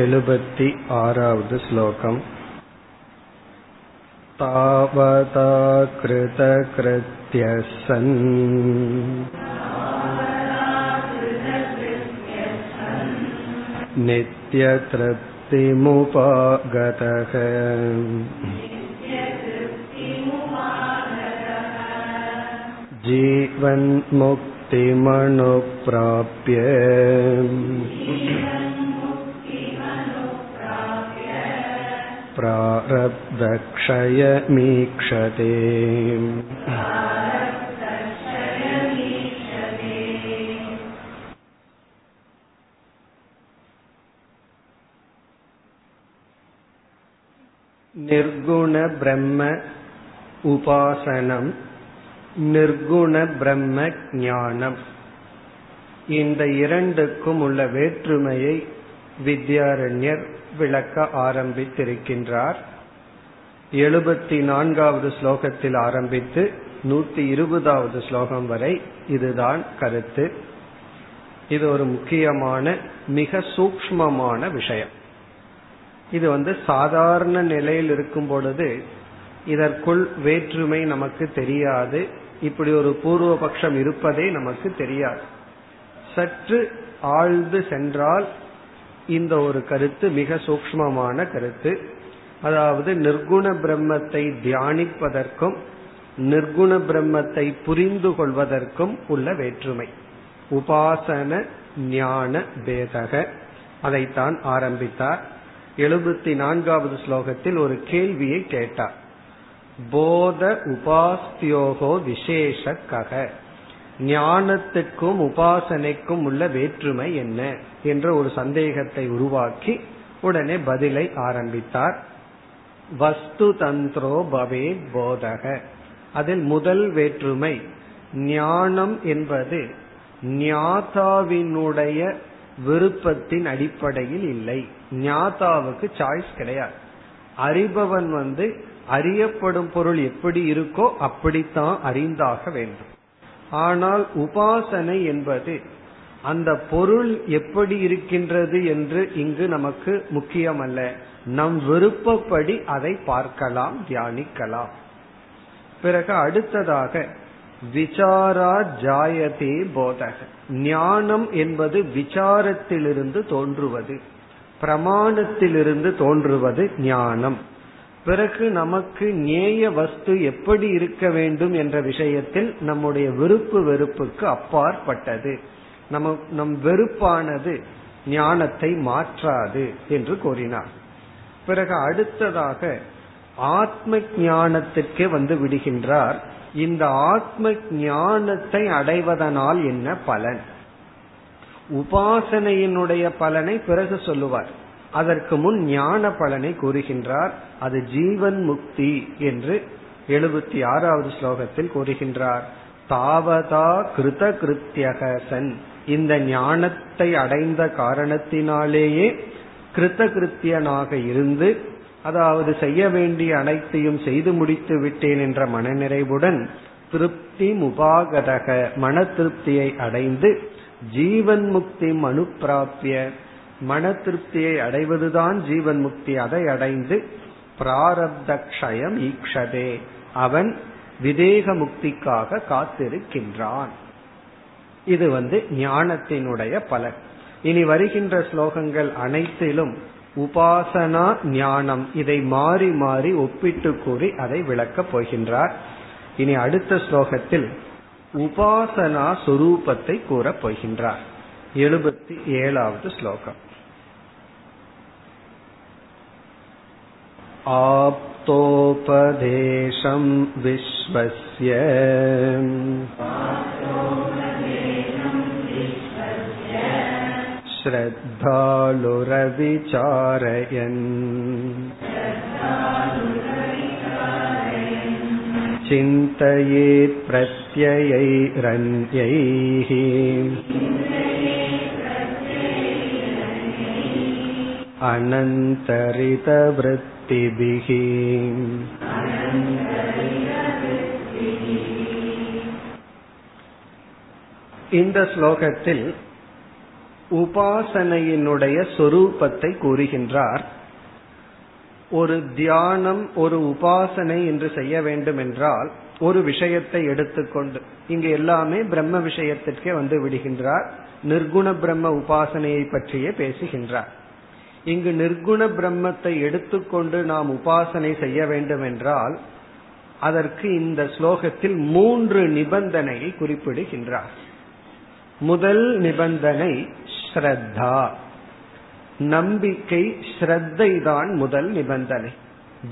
एलुपति आरावद् श्लोकम् तावता कृतकृत्यः सन् नित्यतृप्तिमुपागतः जीवन्मुक्तिमनुप्राप्य प्रारब्धक्षयमीक्षते निर्गुण ब्रह्म உபாசனம் நிர்குண பிரம்ம ஞானம் இந்த இரண்டுக்கும் உள்ள வேற்றுமையை வித்யாரண்யர் விளக்க ஆரம்பித்திருக்கின்றார். எழுபத்தி நான்காவது ஸ்லோகத்தில் ஆரம்பித்து நூத்தி இருபதாவது ஸ்லோகம் வரை இதுதான் கருத்து. இது ஒரு முக்கியமான மிக சூக்மமான விஷயம். இது வந்து சாதாரண நிலையில் இருக்கும் பொழுது இதற்குள் வேற்றுமை நமக்கு தெரியாது. இப்படி ஒரு பூர்வபக்ஷம் இருப்பதே நமக்கு தெரியாது. சற்று ஆழ்ந்து சென்றால் இந்த ஒரு கருத்து மிக சூக்மமான கருத்து. அதாவது நிர்குண பிரம்மத்தை தியானிப்பதற்கும் நிர்குண பிரம்மத்தை புரிந்து கொள்வதற்கும் உள்ள வேற்றுமை. உபாசன ஞான பேதக. அதைத்தான் ஆரம்பித்தார். எழுபத்தி நான்காவது ஸ்லோகத்தில் ஒரு கேள்வியை கேட்டார். போத உபாஸ்தியோகோ விசேஷ கக ஞானத்துக்கும் உபாசனைக்கும் உள்ள வேற்றுமை என்ன? என்ற ஒரு சந்தேகத்தை உருவாக்கி உடனே பதிலை ஆரம்பித்தார். வஸ்து தந்திரோ பவே போதக. அதில் முதல் வேற்றுமை ஞானம் என்பது ஞாதாவினுடைய விருப்பத்தின் அடிப்படையில் இல்லை. ஞாதாவுக்கு சாய்ஸ் கிடையாது. அறிபவன் வந்து அறியப்படும் பொருள் எப்படி இருக்கோ அப்படித்தான் அறிந்தாக வேண்டும். ஆனால் உபாசனை என்பது அந்த பொருள் எப்படி இருக்கின்றது என்று இங்கு நமக்கு முக்கியமல்ல. நம் விருப்பப்படி அதை பார்க்கலாம் தியானிக்கலாம். பிறகு அடுத்ததாக விசாரா ஜாயதே போதக. ஞானம் என்பது விசாரத்திலிருந்து தோன்றுவது பிரமாணத்திலிருந்து தோன்றுவது ஞானம். பிறகு நமக்கு நேய வஸ்து எப்படி இருக்க வேண்டும் என்ற விஷயத்தில் நம்முடைய விருப்பு வெறுப்புக்கு அப்பாற்பட்டது. நம்ம நம் வெறுப்பானது ஞானத்தை மாற்றாது என்று கூறினார். பிறகு அடுத்ததாக ஆத்ம ஞானத்திற்கே வந்து விடுகின்றார். இந்த ஆத்ம ஞானத்தை அடைவதனால் என்ன பலன்? உபாசனையினுடைய பலனை பிறகு சொல்லுவார். அதற்கு முன் ஞான பலனை கூறுகின்றார். அது ஜீவன் முக்தி என்று எழுபத்தி ஆறாவது ஸ்லோகத்தில் கூறுகின்றார். தாவதா கிருத கிருத்தியகசன் இந்த ஞானத்தை அடைந்த காரணத்தினாலேயே கிருத்த கிருத்தியனாக இருந்து அதாவது செய்ய வேண்டிய அனைத்தையும் செய்து முடித்து விட்டேன் என்ற மனநிறைவுடன் திருப்தி முபாகதக மன திருப்தியை அடைந்து ஜீவன் முக்தி அனுப்பிராப்பிய மன திருப்தியை அடைவதுதான் ஜீவன் முக்தி. அதை அடைந்து பிராரப்த கஷயம் ஈக்ஷதே. அவன் விதேக முக்திக்காக காத்திருக்கின்றான். இது வந்து ஞானத்தினுடைய பலன். இனி வருகின்ற ஸ்லோகங்கள் அனைத்திலும் உபாசனா ஞானம் இதை மாறி மாறி ஒப்பிட்டு கூறி அதை விளக்கப் போகின்றார். இனி அடுத்த ஸ்லோகத்தில் உபாசனா சொரூபத்தை கூறப் போகின்றார். எழுபது எழுபத்தி ஏழாவது ஸ்லோகம் आप्तोपदेशं विश्वस्य श्रद्धालुरविचारयन् चिन्तयेत् प्रत्ययैरन्यैः अनन्तरितवृत्तिभिः இந்த ஸ்லோகத்தில் உபாசனையினுடைய சொரூபத்தை கூறுகின்றார் ஒரு தியானம் ஒரு உபாசனை என்று செய்ய வேண்டும் என்றால் ஒரு விஷயத்தை எடுத்துக்கொண்டு இங்கு எல்லாமே பிரம்ம விஷயத்திற்கே வந்து விடுகின்றார் நிர்குண பிரம்ம உபாசனையை பற்றியே பேசுகின்றார் இங்கு நிர்குண பிரம்மத்தை எடுத்துக்கொண்டு நாம் உபாசனை செய்ய வேண்டும் என்றால் அதற்கு இந்த ஸ்லோகத்தில் மூன்று நிபந்தனையை குறிப்பிடுகின்றார். முதல் நிபந்தனை ஸ்ரத்தா. நம்பிக்கை ஸ்ரத்தை தான் முதல் நிபந்தனை.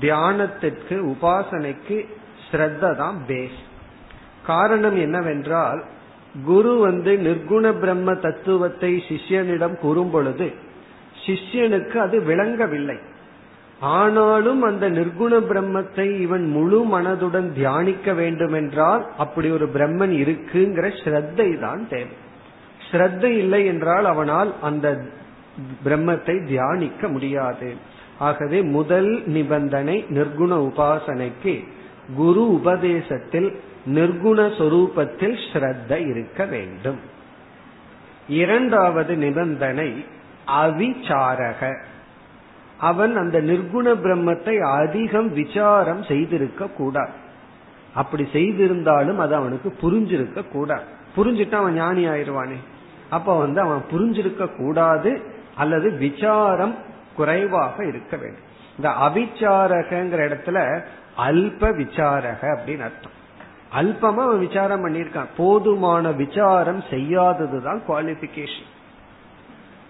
தியானத்திற்கு உபாசனைக்கு ஸ்ரத்த தான் பேஸ் காரணம் என்னவென்றால் குரு வந்து நிர்குண பிரம்ம தத்துவத்தை சிஷ்யனிடம் கூறும் பொழுது சிஷ்யனுக்கு அது விளங்கவில்லை. ஆனாலும் அந்த நிர்குண பிரம்மத்தை இவன் முழு மனதுடன் தியானிக்க வேண்டும் என்றால் அப்படி ஒரு பிரம்மன் இருக்குங்கிற ஸ்ரத்தை தான் தேவை. ஸ்ரத்தை இல்லை என்றால் அவனால் அந்த பிரம்மத்தை தியானிக்க முடியாது. ஆகவே முதல் நிபந்தனை நிர்குண உபாசனைக்கு குரு உபதேசத்தில் நிர்குண சொரூபத்தில் ஸ்ரத்த இருக்க வேண்டும். இரண்டாவது நிபந்தனை அவிச்சாரக அவன் அந்த நிர்குண பிரம்மத்தை அதிகம் விசாரம் செய்திருக்க கூடாது. அப்படி செய்திருந்தாலும் அது அவனுக்கு புரிஞ்சிருக்க கூடாது. புரிஞ்சுட்டா அவன் ஞானி ஆயிடுவானே. அப்ப வந்து அவன் புரிஞ்சிருக்க கூடாது அல்லது விசாரம் குறைவாக இருக்க வேண்டும். இந்த அவிச்சாரகங்கிற இடத்துல அல்ப விசாரக அப்படின்னு அர்த்தம். அல்பமா அவன் விசாரம் பண்ணியிருக்கான். போதுமான விசாரம் செய்யாததுதான் குவாலிபிகேஷன்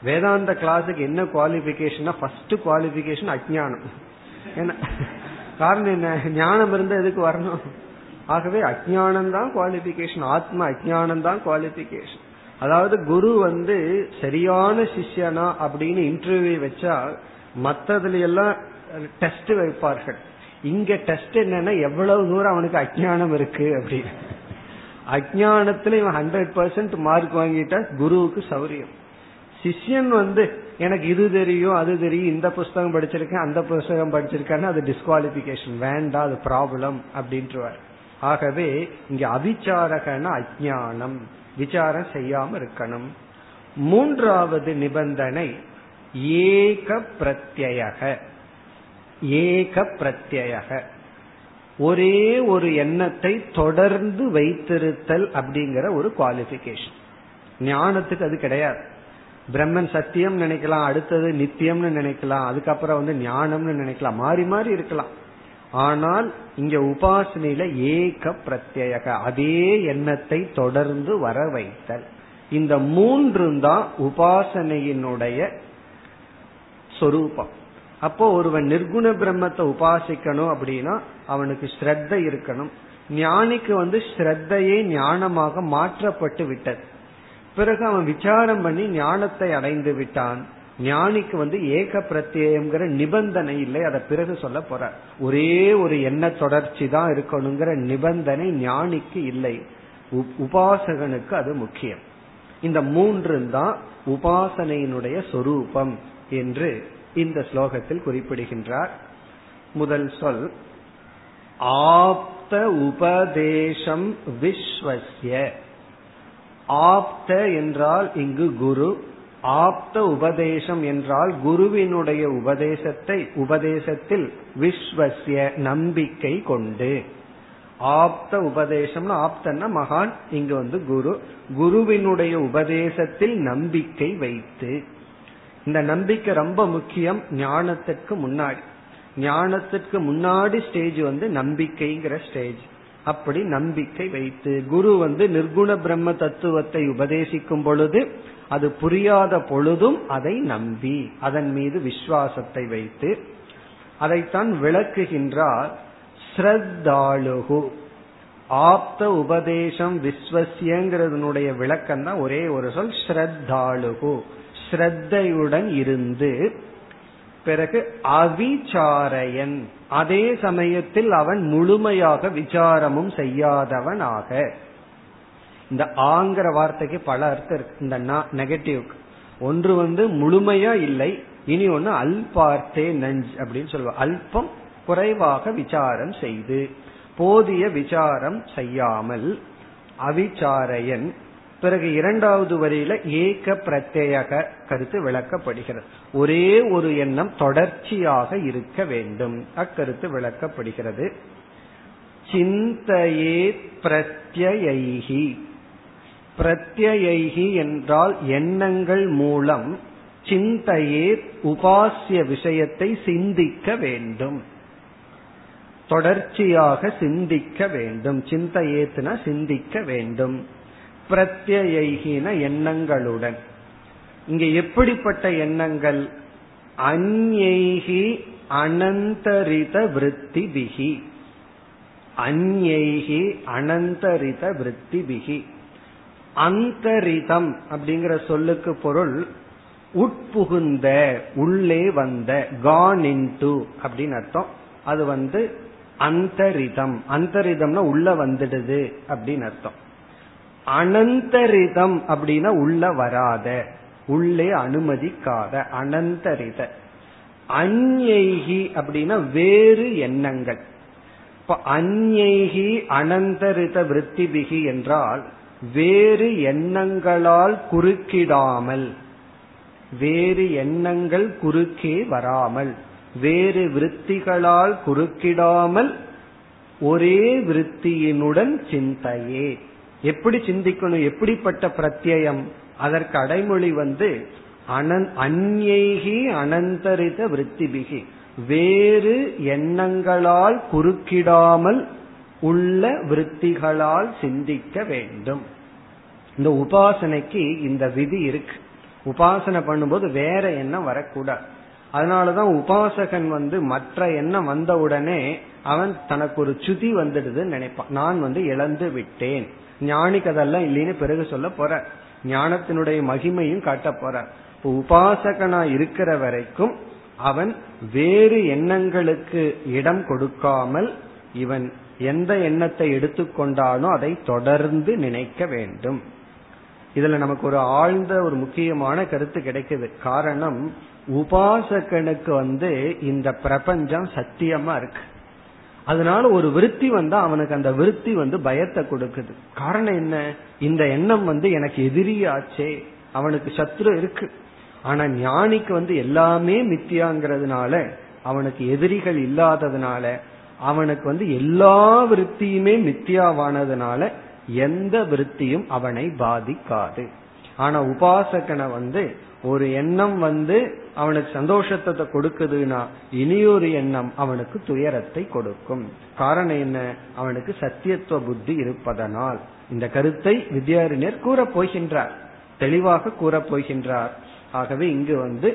வேதாந்த கிளாஸுக்கு என்ன குவாலிபிகேஷன் ஃபர்ஸ்ட் குவாலிபிகேஷன் அஜானம் ஏன்னா காரணம் என்ன? ஞானம் இருந்தா எதுக்கு வரணும்? ஆகவே அஜானம் தான் குவாலிபிகேஷன் ஆத்ம அஜானம் தான் குவாலிபிகேஷன் அதாவது குரு வந்து சரியான சிஷ்யனா அப்படின்னு இன்டர்வியூ வச்சா மத்ததுல எல்லாம் டெஸ்ட் வைப்பார்கள். இங்க டெஸ்ட் என்னன்னா எவ்வளவு தூரம் அவனுக்கு அஜானம் இருக்கு அப்படின்னு. அஜானத்துல இவன் ஹண்ட்ரட் பர்சன்ட் மார்க் வாங்கிட்டா குருவுக்கு சௌரியம். சிஷ்யன் வந்து எனக்கு இது தெரியும் அது தெரியும் இந்த புஸ்தகம் படிச்சிருக்கேன் அந்த புஸ்தகம் படிச்சிருக்கேன்னு அது டிஸ்குவாலிபிகேஷன் வேண்டாம் அது ப்ராப்ளம் அப்படின்ட்டுவார் ஆகவே இங்க அவிச்சாரகன அஜானம் விசாரம் செய்யாம இருக்கணும். மூன்றாவது நிபந்தனை ஏக பிரத்யக ஏக பிரத்யக ஒரே ஒரு எண்ணத்தை தொடர்ந்து வைத்திருத்தல் அப்படிங்கிற ஒரு குவாலிபிகேஷன் ஞானத்துக்கு அது கிடையாது. பிரம்மன் சத்தியம் நினைக்கலாம் அடுத்தது நித்தியம்னு நினைக்கலாம் அதுக்கப்புறம் வந்து ஞானம்னு நினைக்கலாம் மாறி மாறி இருக்கலாம். ஆனால் இங்க உபாசனையில ஏக பிரத்யக அதே எண்ணத்தை தொடர்ந்து வர வைத்தல். இந்த மூன்று தான் உபாசனையினுடைய சொரூபம். அப்போ ஒருவன் நிர்குண பிரம்மத்தை உபாசிக்கணும் அப்படின்னா அவனுக்கு ஸ்ரத்த இருக்கணும். ஞானிக்கு வந்து ஸ்ரத்தையே ஞானமாக மாற்றப்பட்டு விட்டது. பிறகு அவன் விசாரம் பண்ணி ஞானத்தை அடைந்து விட்டான். ஞானிக்கு வந்து ஏக பிரத்யேகங்கிற நிபந்தனை இல்லை அதை பிறகு சொல்ல போற ஒரே ஒரு எண்ண தொடர்ச்சி தான் இருக்கணுங்கிற நிபந்தனை ஞானிக்கு இல்லை. உபாசகனுக்கு அது முக்கியம். இந்த மூன்று தான் உபாசனையினுடைய சொரூபம் என்று இந்த ஸ்லோகத்தில் குறிப்பிடுகின்றார். முதல் சொல் ஆப்த உபதேசம் விஸ்வசிய ஆப்த என்றால் இங்கு குரு ஆப்த உபதேசம் என்றால் குருவினுடைய உபதேசத்தை உபதேசத்தில் விஸ்வசிய நம்பிக்கை கொண்டு. ஆப்த உபதேசம்னு ஆப்தன்னா மகான் இங்கு வந்து குரு குருவினுடைய உபதேசத்தில் நம்பிக்கை வைத்து. இந்த நம்பிக்கை ரொம்ப முக்கியம் ஞானத்திற்கு முன்னாடி. ஞானத்திற்கு முன்னாடி ஸ்டேஜ் வந்து நம்பிக்கைங்கிற ஸ்டேஜ் அப்படி நம்பிக்கை வைத்து குரு வந்து நிர்குண பிரம்ம தத்துவத்தை உபதேசிக்கும் பொழுது அது புரியாத பொழுதும் அதை நம்பி அதன் மீது விசுவாசத்தை வைத்து அதைத்தான் விளக்குகின்றார் ஸ்ரத்தாளுகு ஆப்த உபதேசம் விஸ்வசியங்கிறதுனுடைய விளக்கம் தான் ஒரே ஒரு சொல் ஸ்ரத்தாளுகு ஸ்ரத்தையுடன் இருந்து பிறகு அவிச்சாரையன் அதே சமயத்தில் அவன் முழுமையாக விசாரமும் செய்யாதவனாக. இந்த ஆங்கிற வார்த்தைக்கு பல அர்த்தம் இருக்கு. இந்த நெகட்டிவ் ஒன்று வந்து முழுமையா இல்லை இனி ஒன்னு அல்பார்த்தே நஞ்ச் அப்படின்னு சொல்லுவா. அல்பம் குறைவாக விசாரம் செய்து போதிய விசாரம் செய்யாமல் அவிச்சாரையன் பிறகு இரண்டாவது வரியில ஏக பிரத்யேக கருத்து விளக்கப்படுகிறது. ஒரே ஒரு எண்ணம் தொடர்ச்சியாக இருக்க வேண்டும். அக்கருத்து விளக்கப்படுகிறது. சிந்தையே பிரத்யகி பிரத்யகி என்றால் எண்ணங்கள் மூலம் சிந்தையே உபாசிய விஷயத்தை சிந்திக்க வேண்டும். தொடர்ச்சியாக சிந்திக்க வேண்டும். சிந்தையேத்துனா சிந்திக்க வேண்டும். பிரத்யகின எண்ணங்களுடன். இங்க எப்படிப்பட்ட எண்ணங்கள்? அந்யைகி அனந்தரித விருத்தி பிகி அந்யைகி அனந்தரித விருத்தி பிகி அந்தரிதம் அப்படிங்கிற சொல்லுக்கு பொருள் உட்புகுந்த உள்ளே வந்த கான் இன்டு அப்படின்னு அர்த்தம். அது வந்து அந்தரிதம். அந்தரிதம்னா உள்ள வந்துடுது அப்படின்னு அர்த்தம். அனந்தரிதம் அப்படின்னா உள்ள வராத உள்ளே அனுமதிக்காத அனந்தரித. அந்யைகி அப்படின்னா வேறு எண்ணங்கள். இப்ப அந்யைகி அனந்தரித விருத்திபிகி என்றால் வேறு எண்ணங்களால் குறுக்கிடாமல் வேறு எண்ணங்கள் குறுக்கே வராமல் வேறு விருத்திகளால் குறுக்கிடாமல் ஒரே விருத்தியினுடன் சிந்தையே. எப்படி சிந்திக்கணும் எப்படிப்பட்ட பிரத்யம் அதற்கு அடைமொழி வந்து அனந் அந்நேகி அனந்தரித விருத்திபிகி. வேறு எண்ணங்களால் குறுக்கிடாமல் உள்ள விருத்திகளால் சிந்திக்க வேண்டும். இந்த உபாசனைக்கு இந்த விதி இருக்கு. உபாசனை பண்ணும்போது வேற எண்ணம் வரக்கூடாது. அதனாலதான் உபாசகன் வந்து மற்ற எண்ணம் வந்த உடனே அவன் தனக்கு ஒரு சுதி வந்துடுதுன்னு நினைப்பான். நான் வந்து இழந்து விட்டேன். ஞானிக்கு அதெல்லாம் இல்லைன்னு பிறகு சொல்ல போற. ஞானத்தினுடைய மகிமையும் காட்ட போற. இப்போ உபாசகனா இருக்கிற வரைக்கும் அவன் வேறு எண்ணங்களுக்கு இடம் கொடுக்காமல் இவன் எந்த எண்ணத்தை எடுத்துக்கொண்டானோ அதை தொடர்ந்து நினைக்க வேண்டும். இதுல நமக்கு ஒரு ஆழ்ந்த ஒரு முக்கியமான கருத்து கிடைக்குது. காரணம் உபாசகனுக்கு வந்து இந்த பிரபஞ்சம் சத்தியமா இருக்கு. அதனால ஒரு விருத்தி வந்தா அவனுக்கு அந்த விருத்தி வந்து பயத்தை கொடுக்குது. காரணம் என்ன? இந்த எண்ணம் வந்து எனக்கு எதிரியாச்சே. அவனுக்கு சத்ரு இருக்கு. ஆனா ஞானிக்கு வந்து எல்லாமே மித்தியாங்கிறதுனால அவனுக்கு எதிரிகள் இல்லாததுனால அவனுக்கு வந்து எல்லா விருத்தியுமே மித்தியாவானதுனால எந்த விருத்தியும் அவனை பாதிக்காது. ஆனா உபாசகனை வந்து ஒரு எண்ணம் வந்து அவனுக்கு சந்தோஷத்தை கொடுக்குதுன்னா இனியொரு எண்ணம் அவனுக்கு துயரத்தை கொடுக்கும். காரணம் என்ன? அவனுக்கு சத்தியத்துவ புத்தி இருப்பதனால். இந்த கருத்தை வித்யாரிணியர் கூற போகின்றார். தெளிவாக கூற போகின்றார். ஆகவே இங்கு வந்து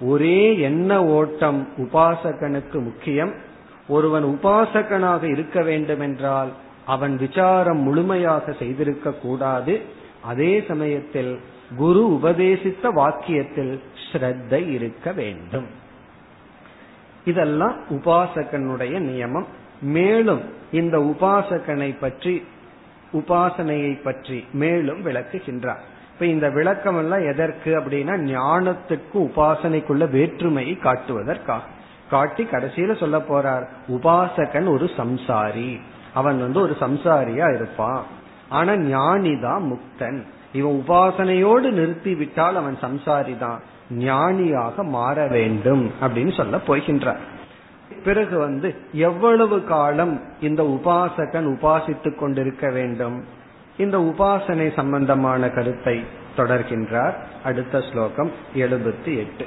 ஒரே எண்ண ஓட்டம் உபாசகனுக்கு முக்கியம். ஒருவன் உபாசகனாக இருக்க வேண்டும் என்றால் அவன் விசாரம் முழுமையாக செய்திருக்க கூடாது. அதே சமயத்தில் குரு உபதேசித்த வாக்கியத்தில் ஸ்ரத்தை இருக்க வேண்டும். இதெல்லாம் உபாசகனுடைய நியமம். மேலும் இந்த உபாசகனை பற்றி உபாசனையை பற்றி மேலும் விளக்குகின்றார். இப்ப இந்த விளக்கம் எல்லாம் எதற்கு அப்படின்னா ஞானத்துக்கு உபாசனைக்குள்ள வேற்றுமையை காட்டுவதற்காக. காட்டி கடைசியில சொல்ல போறார் உபாசகன் ஒரு சம்சாரி. அவன் வந்து ஒரு சம்சாரியா இருப்பான். ஆனா ஞானிதான் முக்தன். இவன் உபாசனையோடு நிறுத்தி விட்டால் அவன் சம்சாரி தான். ஞானியாக மாற வேண்டும் அப்படின்னு சொல்ல போகின்றார். பிறகு வந்து எவ்வளவு காலம் இந்த உபாசகன் உபாசித்துக் கொண்டிருக்க வேண்டும்? இந்த உபாசனை சம்பந்தமான கருத்தை தொடர்கின்றார். அடுத்த ஸ்லோகம் எழுபத்தி எட்டு.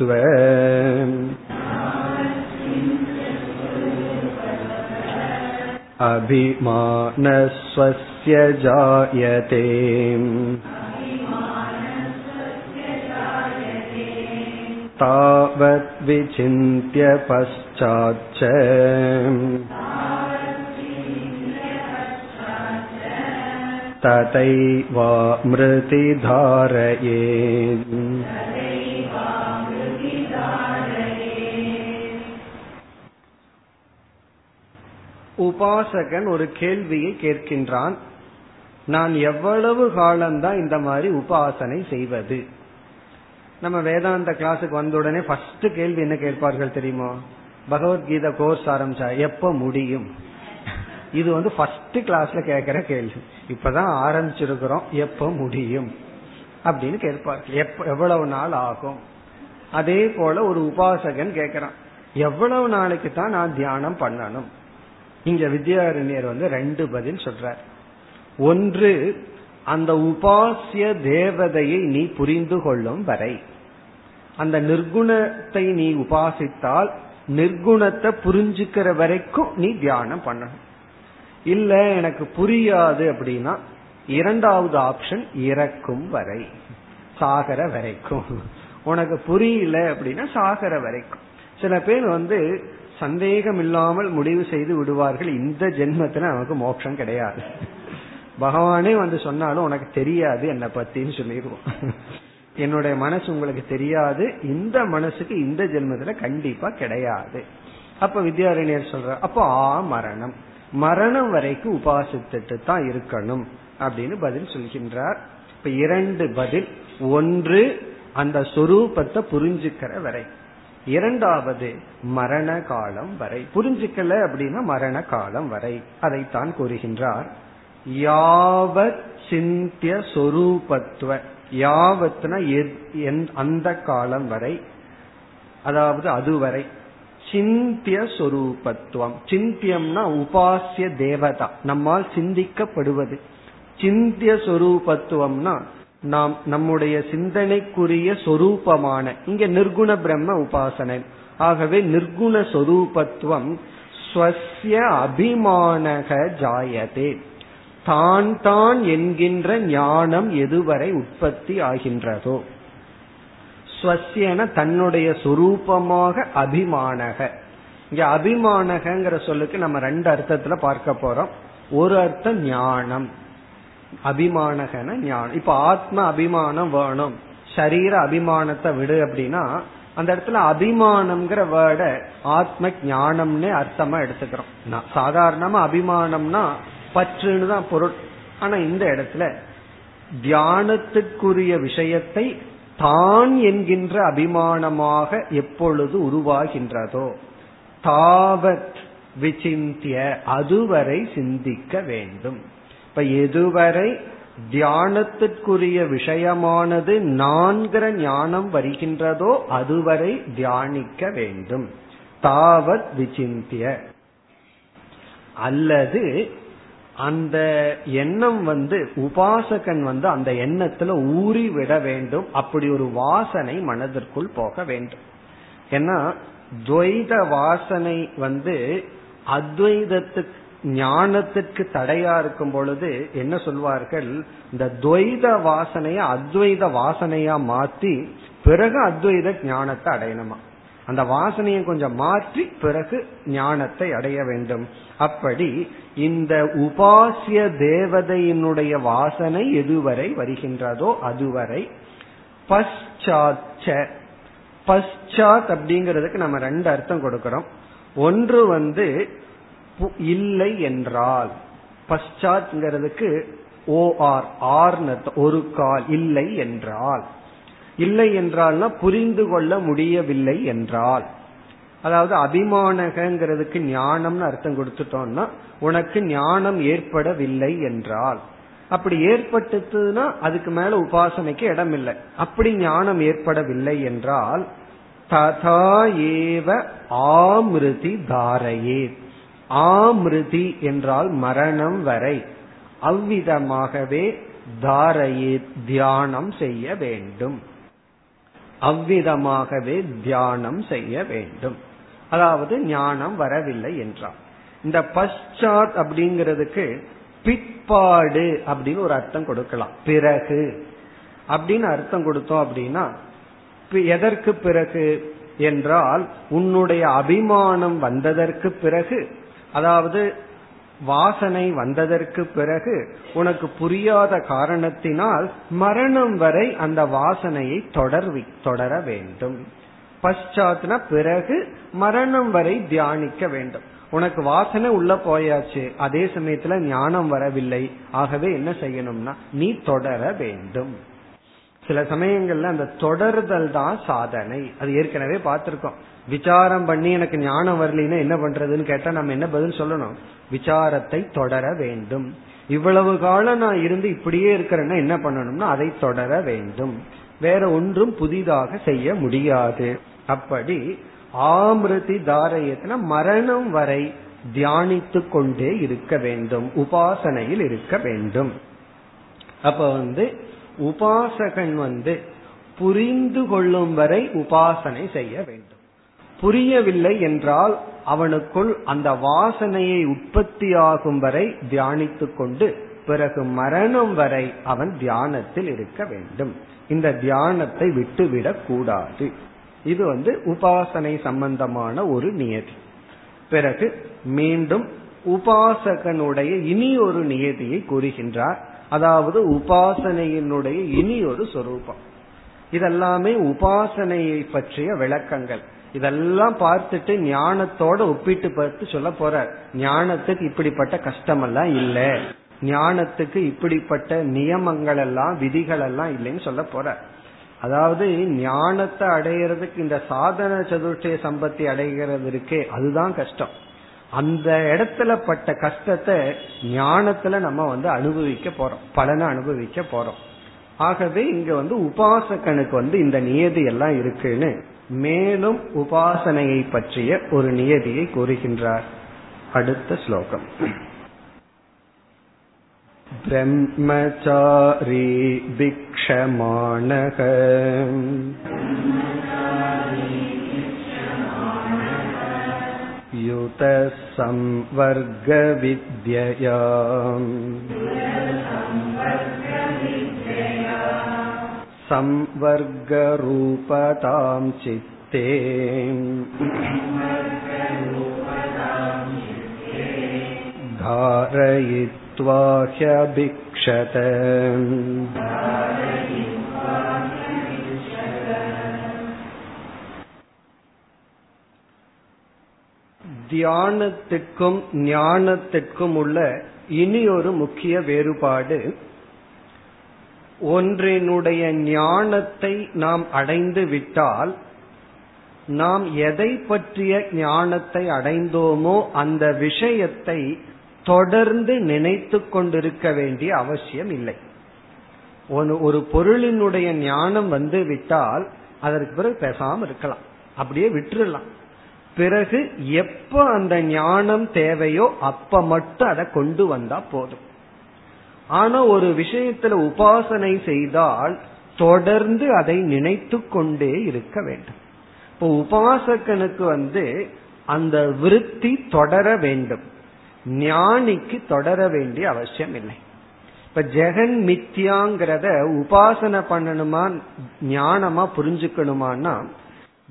यावच्चिन्त्यस्वरूपत्व अभिमानस्वस्य जायते तावद्विचिन्त्य पश्चाच्च तथैवामृति धारये உபாசகன் ஒரு கேள்வியை கேட்கின்றான். நான் எவ்வளவு காலம்தான் இந்த மாதிரி உபாசனை செய்வது? நம்ம வேதாந்த கிளாஸுக்கு வந்த உடனே ஃபர்ஸ்ட் கேள்வி என்ன கேட்பார்கள் தெரியுமா? பகவத்கீதை கோர்ஸ் ஆரம்பிச்சா எப்ப முடியும்? இது வந்து ஃபர்ஸ்ட் கிளாஸ்ல கேட்கிற கேள்வி. இப்பதான் ஆரம்பிச்சிருக்கிறோம். எப்ப முடியும்? அப்படின்னு கேட்பார்கள். எப்ப எவ்வளவு நாள் ஆகும்? அதே போல ஒரு உபாசகன் கேட்கிறான். எவ்வளவு நாளைக்கு தான் நான் தியானம் பண்ணணும்? இங்க வித்யாரண்யர் வந்து ரெண்டு பதில் சொல்றார். ஒன்று அந்த உபாசிய தேவதையை நீ புரிந்து கொள்ளும் வரை. அந்த நிர்குணத்தை நீ உபாசித்தால் நிர்குணத்தை புரிஞ்சுக்கிற வரைக்கும் நீ தியானம் பண்ணணும். இல்ல எனக்கு புரியாது அப்படின்னா இரண்டாவது ஆப்ஷன் இறக்கும் வரை. சாகர வரைக்கும். உனக்கு புரியல அப்படின்னா சாகர வரைக்கும். சில பேர் வந்து சந்தேகம் இல்லாமல் முடிவு செய்து விடுவார்கள். இந்த ஜென்மத்துல நமக்கு மோட்சம் கிடையாது. பகவானே வந்து சொன்னாலும் உனக்கு தெரியாது என்னை பத்தின்னு சொல்லிடுவோம். என்னுடைய மனசு உங்களுக்கு தெரியாது. இந்த மனசுக்கு இந்த ஜென்மத்துல கண்டிப்பா கிடையாது. அப்ப வித்யாரண்யர் சொல்ற அப்போ ஆ மரணம். மரணம் வரைக்கும் உபாசித்துட்டு தான் இருக்கணும் அப்படின்னு பதில் சொல்கின்றார். இப்ப இரண்டு பதில். ஒன்று அந்த சொரூபத்தை புரிஞ்சுக்கிற வரை. இரண்டாவது மரண காலம் வரை. புரிஞ்சுக்கல அப்படின்னா மரண காலம் வரை. அதைத்தான் கூறுகின்றார். யாவத் சிந்திய சொரூபத்துவ யாவத்னா அந்த காலம் வரை. அதாவது அதுவரை சிந்திய சொரூபத்துவம் சிந்தியம்னா உபாசிய தேவதா. நம்மால் சிந்திக்கப்படுவது. சிந்திய சொரூபத்துவம்னா நாம் நம்முடைய சிந்தனைக்குரிய சொரூபமான இங்க நிர்குண பிரம்ம உபாசனை. ஆகவே நிர்குண சொரூபத்துவம் ஸ்வசிய அபிமானக ஜாயதே. தான் தான் என்கின்ற ஞானம் எதுவரை உற்பத்தி ஆகின்றதோ. ஸ்வசியன தன்னுடைய சொரூபமாக அபிமானக. இங்க அபிமானகங்கிற சொல்லுக்கு நம்ம ரெண்டு அர்த்தத்துல பார்க்க போறோம். ஒரு அர்த்தம் ஞானம். அபிமானகன ஞானம். இப்ப ஆத்ம அபிமானம் வேணும். சரீர அபிமானத்தை விடு அப்படின்னா அந்த இடத்துல அபிமானம்ங்கிற வேர்ட ஆத்ம ஞானம்னு அர்த்தமா எடுத்துக்கிறோம். சாதாரணமா அபிமானம்னா பற்றுன்னு தான் பொருள். ஆனா இந்த இடத்துல தியானத்துக்குரிய விஷயத்தை தான் என்கின்ற அபிமானமாக எப்பொழுது உருவாகின்றதோ தாவத் விசிந்திய அதுவரை சிந்திக்க வேண்டும். இப்ப எதுவரை தியானத்திற்குரிய விஷயமானது நான்கிற ஞானம் வருகின்றதோ அதுவரை தியானிக்க வேண்டும். தாவத் விசிந்திய அல்லது அந்த எண்ணம் வந்து உபாசகன் வந்து அந்த எண்ணத்துல ஊறி விட வேண்டும். அப்படி ஒரு வாசனை மனதிற்குள் போக வேண்டும். ஏன்னா துவைத வாசனை வந்து அத்வைதத்துக்கு ஞானத்திற்கு தடையா இருக்கும் பொழுது என்ன சொல்வார்கள்? இந்த துவைத வாசனைய அத்வைத வாசனையா மாத்தி பிறகு அத்வைத ஞானத்தை அடையணுமா? அந்த வாசனையை கொஞ்சம் மாற்றி பிறகு ஞானத்தை அடைய வேண்டும். அப்படி இந்த உபாசிய தேவதையினுடைய வாசனை எதுவரை வருகின்றதோ அதுவரை பஷ்சாச்ச. பஷ்சாத் அப்படிங்கிறதுக்கு நம்ம ரெண்டு அர்த்தம் கொடுக்கிறோம். ஒன்று வந்து இல்லை என்றால். பஷாத்ங்கிறதுக்கு ஓ ஆர் ஆர் ஒரு கால் இல்லை என்றால். இல்லை என்றால்னா புரிந்து கொள்ள முடியவில்லை என்றால். அதாவது அபிமானகங்கிறதுக்கு ஞானம்னு அர்த்தம் கொடுத்துட்டோம்னா உனக்கு ஞானம் ஏற்படவில்லை என்றால். அப்படி ஏற்பட்டதுன்னா அதுக்கு மேல உபாசனைக்கு இடம் இல்லை அப்படி ஞானம் ஏற்படவில்லை என்றால் ததா ஏவ ஆமிருதி தாரையே ஆமிருதி என்றால் மரணம் வரை. அவ்விதமாகவே தாரையே தியானம் செய்ய வேண்டும். அவ்விதமாகவே தியானம் செய்ய வேண்டும். அதாவது ஞானம் வரவில்லை என்றார் இந்த பஷாத் அப்படிங்கிறதுக்கு பிற்பாடு அப்படின்னு ஒரு அர்த்தம் கொடுக்கலாம். பிறகு. அப்படின்னு அர்த்தம் கொடுத்தோம் அப்படின்னா எதற்கு பிறகு? என்றால் உன்னுடைய அபிமானம் வந்ததற்கு பிறகு அதாவது வாசனை வந்ததற்கு பிறகு உனக்கு புரியாத காரணத்தினால் மரணம் வரை அந்த வாசனையை தொடர்வி தொடர வேண்டும். பஷாத்னா பிறகு மரணம் வரை தியானிக்க வேண்டும். உனக்கு வாசனை உள்ள போயாச்சு அதே சமயத்துல ஞானம் வரவில்லை. ஆகவே என்ன செய்யணும்னா நீ தொடர வேண்டும். சில சமயங்கள்ல அந்த தொடர்தல் தான் சாதனை. அது ஏற்கனவே பார்த்திருக்கோம். விசாரம் பண்ணி எனக்கு ஞானம் வரலின்னா என்ன பண்றதுன்னு கேட்டா நம்ம என்ன பதில் சொல்லணும்? விசாரத்தை தொடர வேண்டும். இவ்வளவு காலம் நான் இருந்து இப்படியே இருக்கிறேன்னா என்ன பண்ணணும்னா அதை தொடர வேண்டும். வேற ஒன்றும் புதிதாக செய்ய முடியாது. அப்படி ஆமிருதி தாரயத்தின மரணம் வரை தியானித்து கொண்டே இருக்க வேண்டும். உபாசனையில் இருக்க வேண்டும். அப்ப வந்து உபாசகன் வந்து புரிந்து கொள்ளும் வரை உபாசனை செய்ய வேண்டும். புரியவில்லை என்றால் அவனுக்குள் அந்த வாசனையை உற்பத்தியாகும் வரை தியானித்து கொண்டு பிறகு மரணம் வரை அவன் தியானத்தில் இருக்க வேண்டும். இந்த தியானத்தை விட்டுவிடக் கூடாது. இது வந்து உபாசனை சம்பந்தமான ஒரு நியதி. பிறகு மீண்டும் உபாசகனுடைய இனி ஒரு நியதியை கூறுகின்றார். அதாவது உபாசனையினுடைய இனி ஒரு சொரூபம். இதெல்லாமே உபாசனையை பற்றிய விளக்கங்கள். இதெல்லாம் பார்த்துட்டு ஞானத்தோட ஒப்பிட்டு பார்த்து சொல்ல போற ஞானத்துக்கு இப்படிப்பட்ட கஷ்டமெல்லாம் இல்ல. ஞானத்துக்கு இப்படிப்பட்ட நியமங்கள் எல்லாம் விதிகள் எல்லாம் இல்லைன்னு சொல்ல போற அதாவது ஞானத்தை அடையிறதுக்கு இந்த சாதன சதுர்த்திய சம்பத்தி அடைகிறது இருக்கே அதுதான் கஷ்டம். அந்த இடத்துல பட்ட கஷ்டத்தை ஞானத்துல நம்ம வந்து அனுபவிக்க போறோம் பலனை அனுபவிக்க போறோம் ஆகவே இங்க வந்து உபாசகனுக்கு வந்து இந்த நியதி எல்லாம் இருக்குன்னு மேலும் உபாசனையை பற்றிய ஒரு நியதியை கூறுகின்றார் அடுத்த ஸ்லோகம் ब्रह्मचारी भिक्षमाणः संवर्गविद्यया संवर्गरूपतां चित्ते धारयित्वा ह्यभिक्षत தியானத்திற்கும் ஞானத்திற்கும் உள்ள இனி ஒரு முக்கிய வேறுபாடு. ஒன்றினுடைய ஞானத்தை நாம் அடைந்து விட்டால் நாம் எதை பற்றிய ஞானத்தை அடைந்தோமோ அந்த விஷயத்தை தொடர்ந்து நினைத்து கொண்டிருக்க வேண்டிய அவசியம் இல்லை. ஒரு பொருளினுடைய ஞானம் வந்து விட்டால் அதற்கு பிறகு பேசாம இருக்கலாம். அப்படியே விட்டுறலாம். பிறகு எப்ப அந்த ஞானம் தேவையோ அப்ப மட்டும் அதை கொண்டு வந்தா போதும். ஆனா ஒரு விஷயத்துல உபாசனை செய்தால் தொடர்ந்து அதை நினைத்து கொண்டே இருக்க வேண்டும். இப்போ உபாசகனுக்கு வந்து அந்த விருத்தி தொடர வேண்டும். ஞானிக்கு தொடர வேண்டிய அவசியம் இல்லை. இப்ப ஜெகன் மித்யாங்கிறத உபாசனை பண்ணணுமா ஞானமா புரிஞ்சுக்கணுமான்னா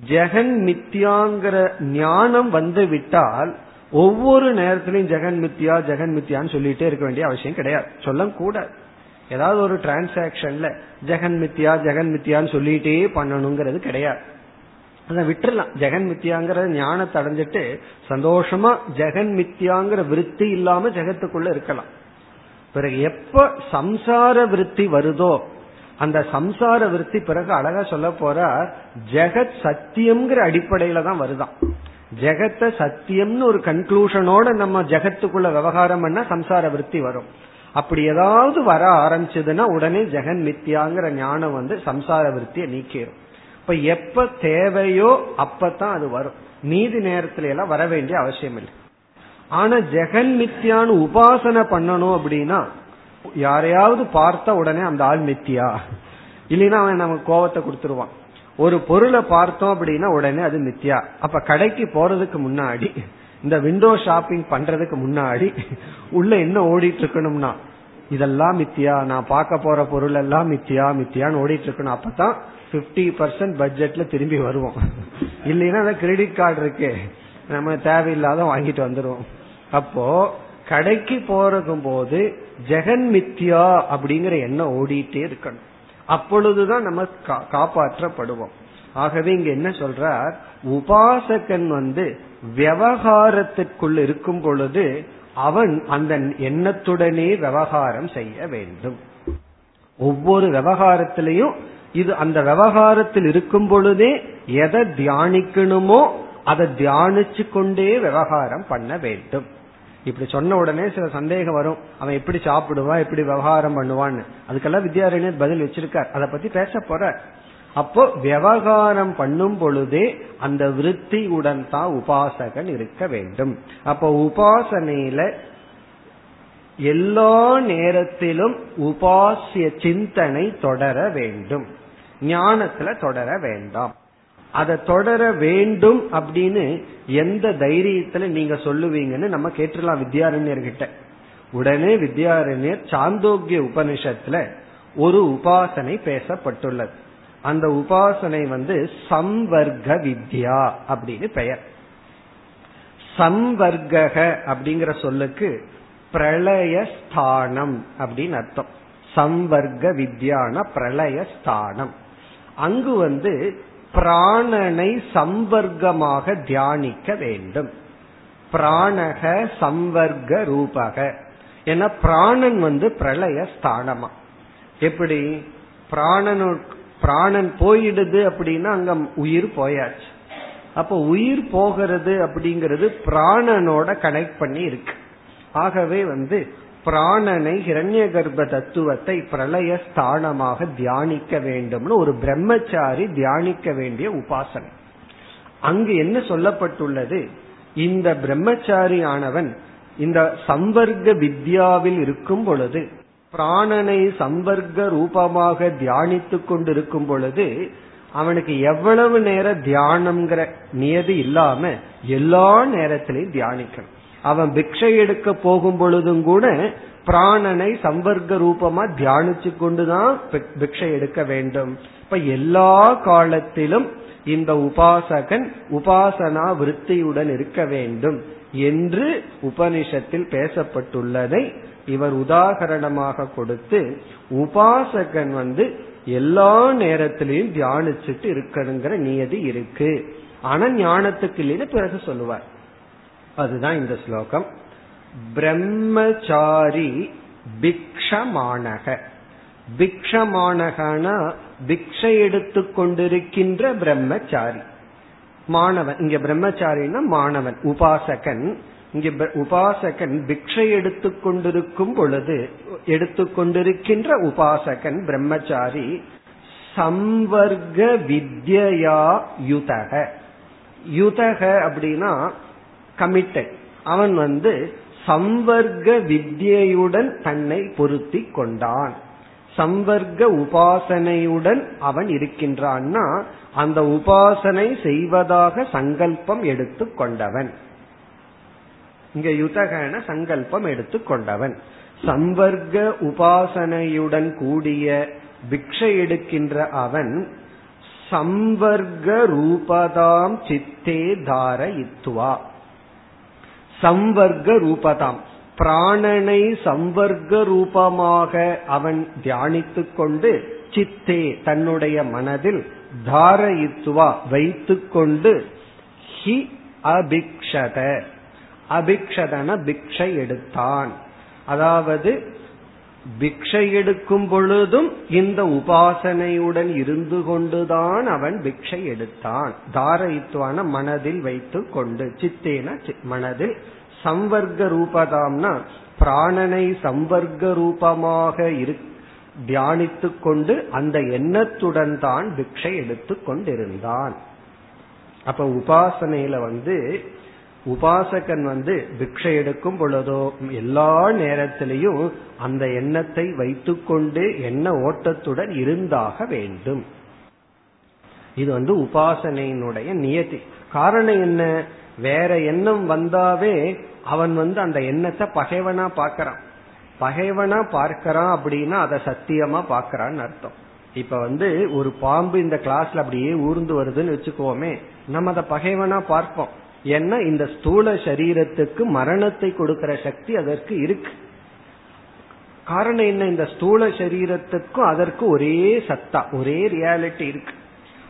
ஜெகன் மித்யாங்கிற ஞானம் வந்து விட்டால் ஒவ்வொரு நேரத்திலையும் ஜெகன் மித்யா ஜெகன் மித்யான்னு சொல்லிட்டே இருக்க வேண்டிய அவசியம் கிடையாது. சொல்ல கூடாது. ஏதாவது ஒரு டிரான்சாக்சன்ல ஜெகன் மித்யா ஜெகன் மித்யான்னு சொல்லிட்டே பண்ணணுங்கிறது கிடையாது. அதை விட்டுறலாம். ஜெகன் மித்யாங்கிற ஞானத்தை அடைஞ்சிட்டு சந்தோஷமா ஜெகன் மித்யாங்கிற விருத்தி இல்லாம ஜெகத்துக்குள்ள இருக்கலாம். பிறகு எப்ப சம்சார விருத்தி வருதோ அந்த சம்சார விருத்தி பிறகு அழகா சொல்ல போறார் ஜெகத் சத்தியம்ங்கிற அடிப்படையில தான் வருதான். ஜெகத்தை சத்தியம்னு ஒரு கன்க்ளூஷனோட நம்ம ஜெகத்துக்குள்ள விவகாரம் பண்ணா சம்சார விருத்தி வரும். அப்படி ஏதாவது வர ஆரம்பிச்சதுன்னா உடனே ஜெகன் மித்தியாங்கிற ஞானம் வந்து சம்சார விருத்தியை நீக்கிடும் இப்ப எப்ப தேவையோ அப்பதான் அது வரும். நீதி நேரத்துல எல்லாம் வர வேண்டிய அவசியம் இல்லை ஆனா ஜெகன் மித்தியான்னு உபாசனை பண்ணணும் அப்படின்னா யாரையாவது பார்த்த உடனே அந்த ஆள் மித்தியா? இல்லைன்னா அவன் நமக்கு கோவத்தை கொடுத்துருவான். ஒரு பொருளை பார்த்தோம் அப்படின்னா உடனே அது மித்தியா. அப்ப கடைக்கு போறதுக்கு முன்னாடி இந்த விண்டோ ஷாப்பிங் பண்றதுக்கு முன்னாடி உள்ள என்ன ஓடிட்டு இருக்கணும்னா இதெல்லாம் மித்தியா நான் பார்க்க போற பொருள் எல்லாம் மித்தியா மித்தியான்னு ஓடிட்டு இருக்கணும். அப்பதான் பிப்டி பர்சன்ட் பட்ஜெட்ல திரும்பி வருவோம். இல்லைன்னா கிரெடிட் கார்டு இருக்கு. நம்ம தேவையில்லாத வாங்கிட்டு வந்துடுவோம் அப்போ கடைக்கு போறதும் போது ஜெகன் மித்யா அப்படிங்கிற எண்ணம் ஓடிட்டே இருக்கணும். அப்பொழுதுதான் நம்ம காப்பாற்றப்படுவோம். ஆகவே இங்க என்ன சொல்றார்? உபாசகன் வந்து விவகாரத்திற்குள் இருக்கும் பொழுது அவன் அந்த எண்ணத்துடனே விவகாரம் செய்ய வேண்டும். ஒவ்வொரு விவகாரத்திலையும் இது அந்த விவகாரத்தில் இருக்கும் பொழுதே எதை தியானிக்கணுமோ அதை தியானிச்சு கொண்டே விவகாரம் பண்ண வேண்டும். இப்படி சொன்ன உடனே சில சந்தேகம் வரும். அவன் எப்படி சாப்பிடுவான் எப்படி விவகாரம் பண்ணுவான்னு. அதுக்கெல்லாம் வித்யாரண்யர் பதில் வச்சிருக்கார். அதை பத்தி பேச போற அப்போ விவகாரம் பண்ணும் பொழுதே அந்த விருத்தியுடன் தான் உபாசகன் இருக்க வேண்டும். அப்போ உபாசனையில எல்லா நேரத்திலும் உபாசிய சிந்தனை தொடர வேண்டும். ஞானத்துல தொடர வேண்டாம். அதை தொடர வேண்டும் அப்படின்னு எந்த தைரியத்துல நீங்க சொல்லுவீங்கன்னு நம்ம கேட்டுலாம் வித்யாரண்யர்கிட்ட. உடனே வித்யாரண்யர் சாந்தோக்கிய உபனிஷத்துல ஒரு உபாசனை பேசப்பட்டுள்ளது. அந்த உபாசனை வந்து சம்வர்க்க வித்யா அப்படின்னு பெயர். சம்வர்க்க அப்படிங்கிற சொல்லுக்கு பிரளயஸ்தானம் அப்படின்னு அர்த்தம். சம்வர்க்க வித்யான பிரளயஸ்தானம் அங்கு வந்து பிராணனை சம்பர்க்கமாக தியானிக்க வேண்டும். பிராணக சம்வர்க்க ரூபக. ஏன்னா பிராணன் வந்து பிரளய ஸ்தானமா. எப்படி? பிராணனு பிராணன் போயிடுது அப்படின்னா அங்க உயிர் போயாச்சு. அப்ப உயிர் போகிறது அப்படிங்கிறது பிராணனோட கனெக்ட் பண்ணி இருக்கு. ஆகவே வந்து பிராணனை ஹிரண்ய கர்ப்ப தத்துவத்தை பிரளய ஸ்தானமாக தியானிக்க வேண்டும்னு ஒரு பிரம்மச்சாரி தியானிக்க வேண்டிய உபாசனை. அங்கு என்ன சொல்லப்பட்டுள்ளது? இந்த பிரம்மச்சாரி ஆனவன் இந்த சம்பர்க்க வித்யாவில் இருக்கும் பொழுது பிராணனை சம்பர்க்க ரூபமாக தியானித்து கொண்டிருக்கும் பொழுது அவனுக்கு எவ்வளவு நேரம் தியானம்ங்கிற நியதி இல்லாம எல்லா நேரத்திலையும் தியானிக்கணும். அவன் பிக்ஷை எடுக்க போகும் பொழுதும் கூட பிராணனை சம்பர்க்க ரூபமா தியானிச்சு கொண்டுதான் பிக்ஷை எடுக்க வேண்டும். இப்ப எல்லா காலத்திலும் இந்த உபாசகன் உபாசனா விருத்தியுடன் இருக்க வேண்டும் என்று உபனிஷத்தில் பேசப்பட்டுள்ளதை இவர் உதாகரணமாக கொடுத்து உபாசகன் வந்து எல்லா நேரத்திலையும் தியானிச்சுட்டு இருக்கணுங்கிற நியதி இருக்கு. ஆனா ஞானத்துக்கு இல்லைன்னு பிறகு சொல்லுவார். அதுதான் இந்த ஸ்லோகம். பிரம்மச்சாரி பிக்ஷமானக. பிக்ஷமானகனா பிக்ஷை எடுத்து கொண்டிருக்கின்ற பிரம்மச்சாரி. மாணவன் இங்க பிரம்மச்சாரின்னா மாணவன் உபாசகன். இங்க உபாசகன் பிக்ஷை எடுத்துக்கொண்டிருக்கும் பொழுது எடுத்துக்கொண்டிருக்கின்ற உபாசகன் பிரம்மச்சாரி சம்வர்க்க வித்யா யுதக. யுதக அப்படின்னா கமிட்டட் அவன் வந்து சம்வர்க்க வித்யுடன் தன்னை பொருத்தி கொண்டான். சம்வர்க்க உபாசனையுடன் அவன் இருக்கின்றான்னா அந்த உபாசனை செய்வதாக சங்கல்பம் எடுத்து கொண்டவன். இங்க யுதகன சங்கல்பம் எடுத்து கொண்டவன். உபாசனையுடன் கூடிய பிக்ஷை எடுக்கின்ற அவன் சம்வர்க்க ரூபதாம் சித்தே தார இத்துவா சம்வர்க்க ரூபதாம் பிராணனை சம்வர்க்க ரூபமாக அவன் தியானித்து கொண்டு சித்தே தன்னுடைய மனதில் தாரயித்துவா வைத்துக்கொண்டு ஹி அபிக்ஷத. அபிக்ஷதன பிக்ஷை எடுத்தான். அதாவது பிக்ஷை எடுக்கும் பொழுதும் இந்த உபாசனையுடன் இருந்து கொண்டுதான் அவன் பிக்ஷை எடுத்தான். தாரயித்துவான மனதில் வைத்து கொண்டு சித்தேன மனதில் சம்வர்க்க ரூபதாம்னா பிராணனை சம்வர்க்க ரூபமாக இரு தியானித்துக் கொண்டு அந்த எண்ணத்துடன் தான் பிக்ஷை எடுத்து கொண்டிருந்தான். அப்ப உபாசனையில வந்து உபாசகன் வந்து பிக்ஷை எடுக்கும் பொழுதோ எல்லா நேரத்திலையும் அந்த எண்ணத்தை வைத்துக்கொண்டு எண்ண ஓட்டத்துடன் இருந்தாக வேண்டும். இது வந்து உபாசனையினுடைய நியதி. காரணம் என்ன? வேற எண்ணம் வந்தாவே அவன் வந்து அந்த எண்ணத்தை பகைவனா பார்க்கறான். பகைவனா பார்க்கறான் அப்படின்னா அதை சத்தியமா பார்க்கறான்னு அர்த்தம். இப்ப வந்து ஒரு பாம்பு இந்த கிளாஸ்ல அப்படியே ஊர்ந்து வருதுன்னு வச்சுக்கோமே நம்ம அதை பகைவனா பார்ப்போம். ஏன்னா இந்த ஸ்தூல சரீரத்துக்கு மரணத்தை கொடுக்கிற சக்தி அதற்கு இருக்கு. காரணம் என்ன? இந்த ஸ்தூல சரீரத்துக்கும் அதற்கு ஒரே சத்தா ஒரே ரியாலிட்டி இருக்கு.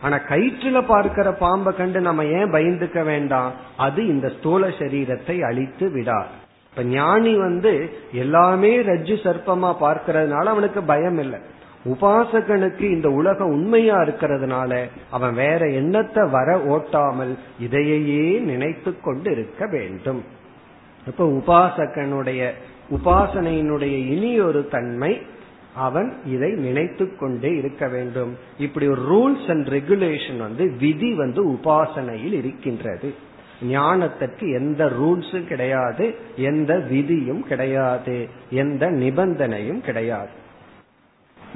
ஆனா கயிற்றுல பார்க்கிற பாம்பை கண்டு நம்ம ஏன் பயந்துக்க வேண்டாம்? அது இந்த ஸ்தூல சரீரத்தை அழித்து விடார் இப்ப ஞானி வந்து எல்லாமே ரஜ்ஜு சர்ப்பமா பார்க்கறதுனால அவனுக்கு பயம் இல்லை உபாசகனுக்கு இந்த உலகம் உண்மையா இருக்கிறதுனால அவன் வேற எண்ணத்தை வர ஓட்டாமல் இதையே நினைத்து கொண்டு இருக்க வேண்டும். இப்ப உபாசகனுடைய உபாசனையினுடைய இனி ஒரு தன்மை அவன் இதை நினைத்து கொண்டே இருக்க வேண்டும். இப்படி ஒரு ரூல்ஸ் அண்ட் ரெகுலேஷன் வந்து விதி வந்து உபாசனையில் இருக்கின்றது. ஞானத்திற்கு எந்த ரூல்ஸும் கிடையாது எந்த விதியும் கிடையாது எந்த நிபந்தனையும் கிடையாது.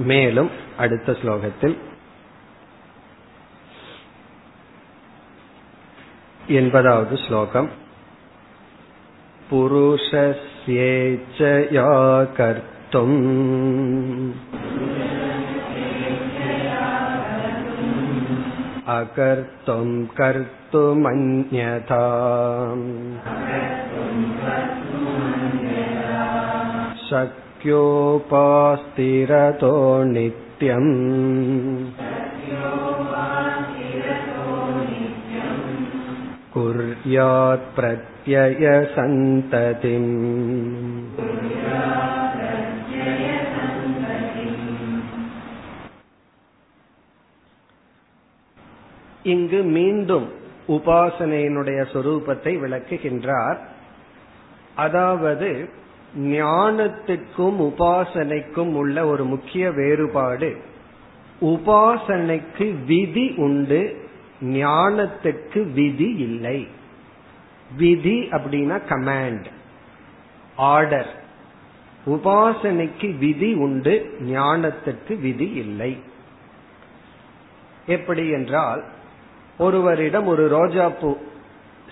மேலும் அடுத்த ஸ்லோகத்தில் எண்பதாவது ஸ்லோகம் पुरुषस्येच्छया कर्तुम् अकर्तुं कर्तुमन्यथा शक्योपास्तिरतो नित्यम् कुर्यात् प्रत्ययसन्ततिम् இங்கு மீண்டும் உபாசனையினுடைய சொரூபத்தை விளக்குகின்றார் அதாவது ஞானத்துக்கும் உபாசனைக்கும் உள்ள ஒரு முக்கிய வேறுபாடு. உபாசனைக்கு விதி உண்டு ஞானத்துக்கு விதி இல்லை. விதி அப்படின்னா கமாண்ட் ஆர்டர் உபாசனைக்கு விதி உண்டு ஞானத்துக்கு விதி இல்லை. எப்படி என்றால் ஒருவரிடம் ஒரு ரோஜா பூ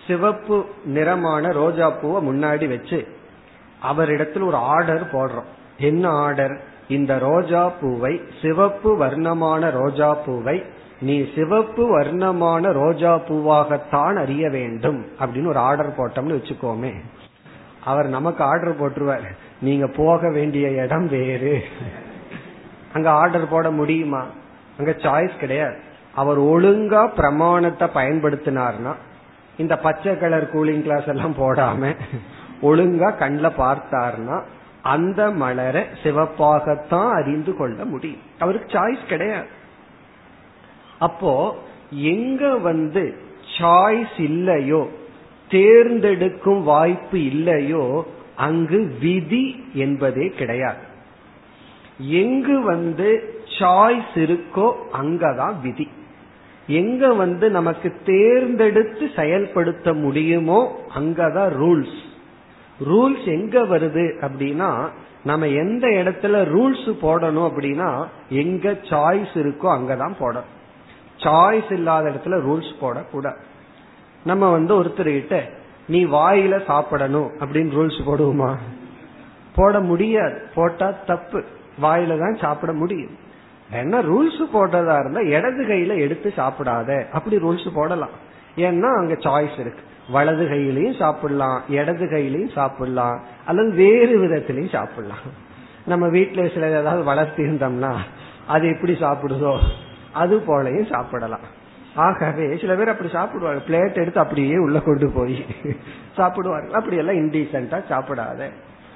சிவப்பு நிறமான ரோஜா பூவை முன்னாடி வச்சு அவரிடத்தில் ஒரு ஆர்டர் போடுறோம். என்ன ஆர்டர் இந்த ரோஜா பூவை சிவப்பு வர்ணமான ரோஜா பூவை நீ சிவப்பு வர்ணமான ரோஜா பூவாகத்தான் அறிய வேண்டும் அப்படின்னு ஒரு ஆர்டர் போட்டோம்னு வச்சுக்கோமே. அவர் நமக்கு ஆர்டர் போட்டுருவார். நீங்க போக வேண்டிய இடம் வேறு. அங்க ஆர்டர் போட முடியுமா? அங்க சாய்ஸ் கிடையாது. அவர் ஒழுங்கா பிரமாணத்தை பயன்படுத்தினார்னா இந்த பச்சை கலர் கூலிங் கிளாஸ் எல்லாம் போடாம ஒழுங்கா கண்ணில் பார்த்தார்னா அந்த மலரை சிவப்பாகத்தான் அறிந்து கொள்ள முடியும். அவருக்கு சாய்ஸ் கிடையாது. அப்போ எங்க வந்து சாய்ஸ் இல்லையோ தேர்ந்தெடுக்கும் வாய்ப்பு இல்லையோ அங்கு விதி என்பதே கிடையாது. எங்கு வந்து சாய்ஸ் இருக்கோ அங்கதான் விதி. எங்க வந்து நமக்கு தேர்ந்தெடுத்து செயல்படுத்த முடியுமோ அங்கதான் ரூல்ஸ் ரூல்ஸ் எங்க வருது அப்படின்னா நம்ம எந்த இடத்துல ரூல்ஸ் போடணும் அப்படின்னா எங்க சாய்ஸ் இருக்கோ அங்கதான் போடணும். சாய்ஸ் இல்லாத இடத்துல ரூல்ஸ் போடக்கூடாது. நம்ம வந்து ஒருத்தர்கிட்ட நீ வாயில சாப்பிடணும் அப்படின்னு ரூல்ஸ் போடுவோமா? போட முடியாது. போட்டா தப்பு. வாயில தான் சாப்பிட முடியும். ஏன்னா ரூல்ஸ் போடுறதா இருந்தா இடது கையில எடுத்து சாப்பிடாத. அப்படி ரூல்ஸ் போடலாம். ஏன்னா அங்க சாய்ஸ் இருக்கு. வலது கையிலையும் சாப்பிடலாம் இடது கையிலையும் சாப்பிடலாம் அல்லது வேறு விதத்திலையும் சாப்பிடலாம். நம்ம வீட்டுல சில ஏதாவது வளர்த்தி இருந்தோம்னா அது எப்படி சாப்பிடுதோ அது போலையும் சாப்பிடலாம். ஆகவே சில பேர் அப்படி சாப்பிடுவாங்க. பிளேட் எடுத்து அப்படியே உள்ள கொண்டு போய் சாப்பிடுவாங்க அப்படி எல்லாம் இன்டீசென்டா சாப்பிடாத.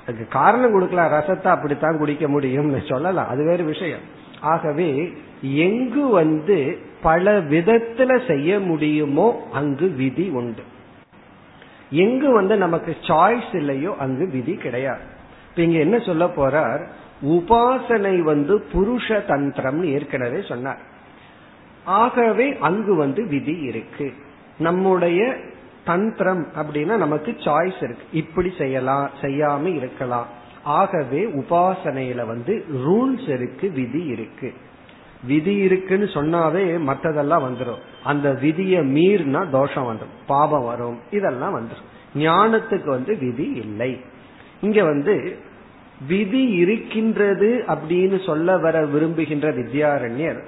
அதுக்கு காரணம் கொடுக்கலாம். ரசத்தை அப்படித்தான் குடிக்க முடியும்னு சொல்லலாம். அது வேறு விஷயம். ஆகவே எங்கு வந்து பல விதத்துல செய்ய முடியுமோ அங்கு விதி உண்டு. எங்கு வந்து நமக்கு சாய்ஸ் இல்லையோ அங்கு விதி கிடையாது. இப்ப இங்க என்ன சொல்ல போறார்? உபாசனை வந்து புருஷ தந்திரம்னு ஏற்கனவே சொன்னார். ஆகவே அங்கு வந்து விதி இருக்கு. நம்முடைய தந்திரம் அப்படின்னா நமக்கு சாய்ஸ் இருக்கு. இப்படி செய்யலாம் செய்யாம இருக்கலாம். ஆகவே உபாசனையில வந்து ரூல்ஸ் இருக்கு விதி இருக்கு. விதி இருக்குன்னு சொன்னாவே மற்றதெல்லாம் வந்துடும் அந்த விதியை மீறினா தோஷம் வந்துடும் பாபம் வரும். இதெல்லாம் வந்துடும் ஞானத்துக்கு வந்து விதி இல்லை. இங்க வந்து விதி இருக்கின்றது அப்படின்னு சொல்ல வர விரும்புகின்ற வித்யாரண்யர்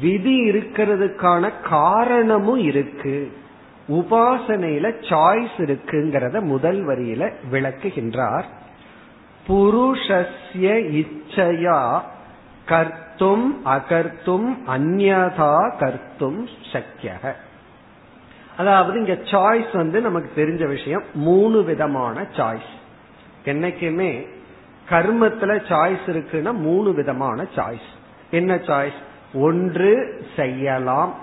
விதி இருக்கிறதுக்கான காரணமும் இருக்கு. உபாசனையில சாய்ஸ் இருக்குங்கிறத முதல் வரியில விளக்குகின்றார். புருஷஸ்ய இச்சையா கர்த்தும் அகர்த்தும் அந்யதா கர்த்தும் சக்கியக அதாவது இங்க சாய்ஸ் வந்து நமக்கு தெரிஞ்ச விஷயம் மூணு விதமான சாய்ஸ் என்னைக்குமே கர்மத்துல சாய்ஸ் இருக்குன்னா மூணு விதமான சாய்ஸ் என்ன சாய்ஸ் ஒன்று செய்யலாம்.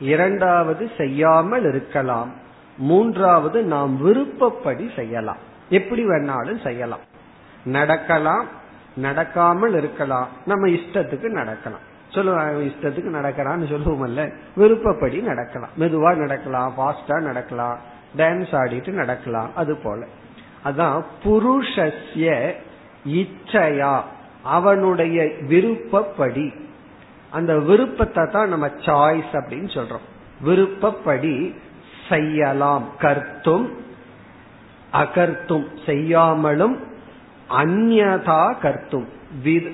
இரண்டாவது செய்யாமல் இருக்கலாம். மூன்றாவது நாம் விருப்பப்படி செய்யலாம். எப்படி வேணாலும் செய்யலாம். நடக்கலாம். நடக்காமல் இருக்கலாம். நம்ம இஷ்டத்துக்கு நடக்கலாம். சொல்லுவாங்க இஷ்டத்துக்கு நடக்கிறான்னு சொல்லுவோம்ல விருப்பப்படி நடக்கலாம். மெதுவா நடக்கலாம் ஃபாஸ்டா நடக்கலாம் டான்ஸ் ஆடிட்டு நடக்கலாம் அது போல. அதான் புருஷஸ்ய இச்சையா அவனுடைய விருப்பப்படி. அந்த விருப்பத்தை தான் நம்ம சாய்ஸ் அப்படின்னு சொல்றோம். விருப்பப்படி செய்யலாம். கர்த்தும் அகர்த்தும் செய்யாமலும் அந்நதா கர்த்தும்.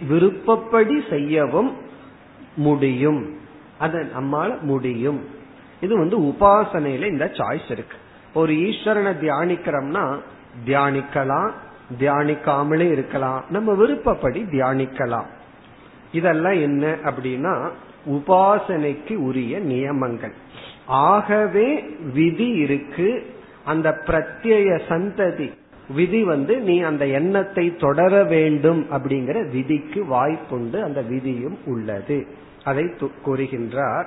விருப்பப்படி செய்யவும் முடியும். அது நம்மால முடியும். இது வந்து உபாசனையில இந்த சாய்ஸ் இருக்கு. ஒரு ஈஸ்வரனை தியானிக்கிறோம்னா தியானிக்கலாம் தியானிக்காமலே இருக்கலாம். நம்ம விருப்பப்படி தியானிக்கலாம். இதெல்லாம் என்ன அப்படின்னா உபாசனைக்கு உரிய நியமங்கள். ஆகவே விதி இருக்கு. அந்த பிரத்யய சந்ததி விதி வந்து நீ அந்த எண்ணத்தை தொடர வேண்டும் அப்படிங்கிற விதிக்கு வாய்ப்புண்டு அந்த விதியும் உள்ளது. அதை கூறுகின்றார்.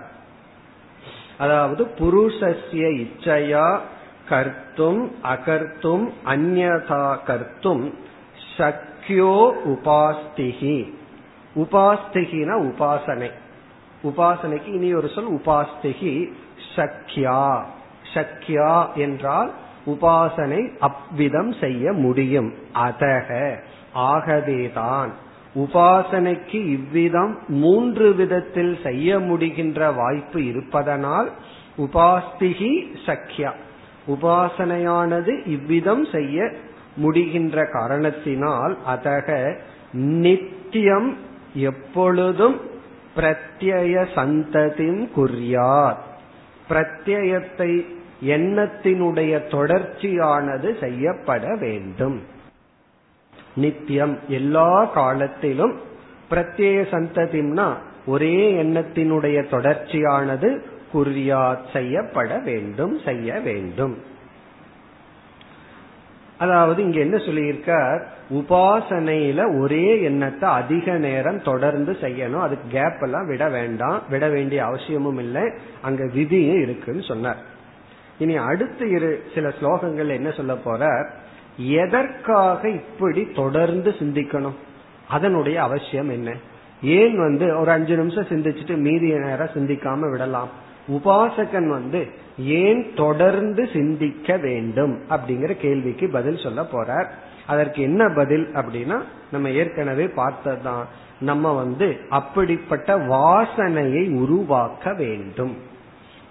அதாவது புருஷஸ்ய இச்சையா கர்த்தும் அகர்த்தும் அந்நதா கர்த்தும் சக்யோ உபாஸ்திகி. உபாஸ்திகினா உபாசனை. உபாசனைக்கு இனி ஒரு சொல் உபாஸ்திகி சக்யா. சக்யா என்றால் உபாசனை அவ்விதம் செய்ய முடியும். அதக. ஆகவேதான் உபாசனைக்கு இவ்விதம் மூன்று விதத்தில் செய்ய முடிகின்ற வாய்ப்பு இருப்பதனால் உபாஸ்திகி சக்யா. உபாசனையானது இவ்விதம் செய்ய முடிகின்ற காரணத்தினால் அதக நித்தியம் எப்பொழுதும் பிரத்யய சந்ததியும் குறியார் பிரத்யயத்தை எண்ணத்தினுடைய தொடர்ச்சியானது செய்யப்பட வேண்டும். நித்தியம் எல்லா காலத்திலும் பிரத்யேக சந்ததிம்னா ஒரே எண்ணத்தினுடைய தொடர்ச்சியானது குறியாத் செய்யப்பட வேண்டும் செய்ய வேண்டும். அதாவது இங்க என்ன சொல்லியிருக்கார்? உபாசனையில ஒரே எண்ணத்தை அதிக நேரம் தொடர்ந்து செய்யணும். அதுக்கு கேப் எல்லாம் விட வேண்டாம். விட வேண்டிய அவசியமும் இல்லை. அங்க விதியும் இருக்குன்னு சொன்னார். இனி அடுத்த இரு சில ஸ்லோகங்கள் என்ன சொல்ல போற? எதற்காக இப்படி தொடர்ந்து சிந்திக்கணும்? அதனுடைய அவசியம் என்ன? ஏன் வந்து ஒரு அஞ்சு நிமிஷம் சிந்திச்சுட்டு மீதி நேரம் சிந்திக்காம விடலாம்? உபாசகன் வந்து ஏன் தொடர்ந்து சிந்திக்க வேண்டும் அப்படிங்கிற கேள்விக்கு பதில் சொல்ல போறார். அதற்கு என்ன பதில் அப்படின்னா நம்ம ஏற்கனவே பார்த்ததுதான். நம்ம வந்து அப்படிப்பட்ட வாசனையை உருவாக்க வேண்டும்.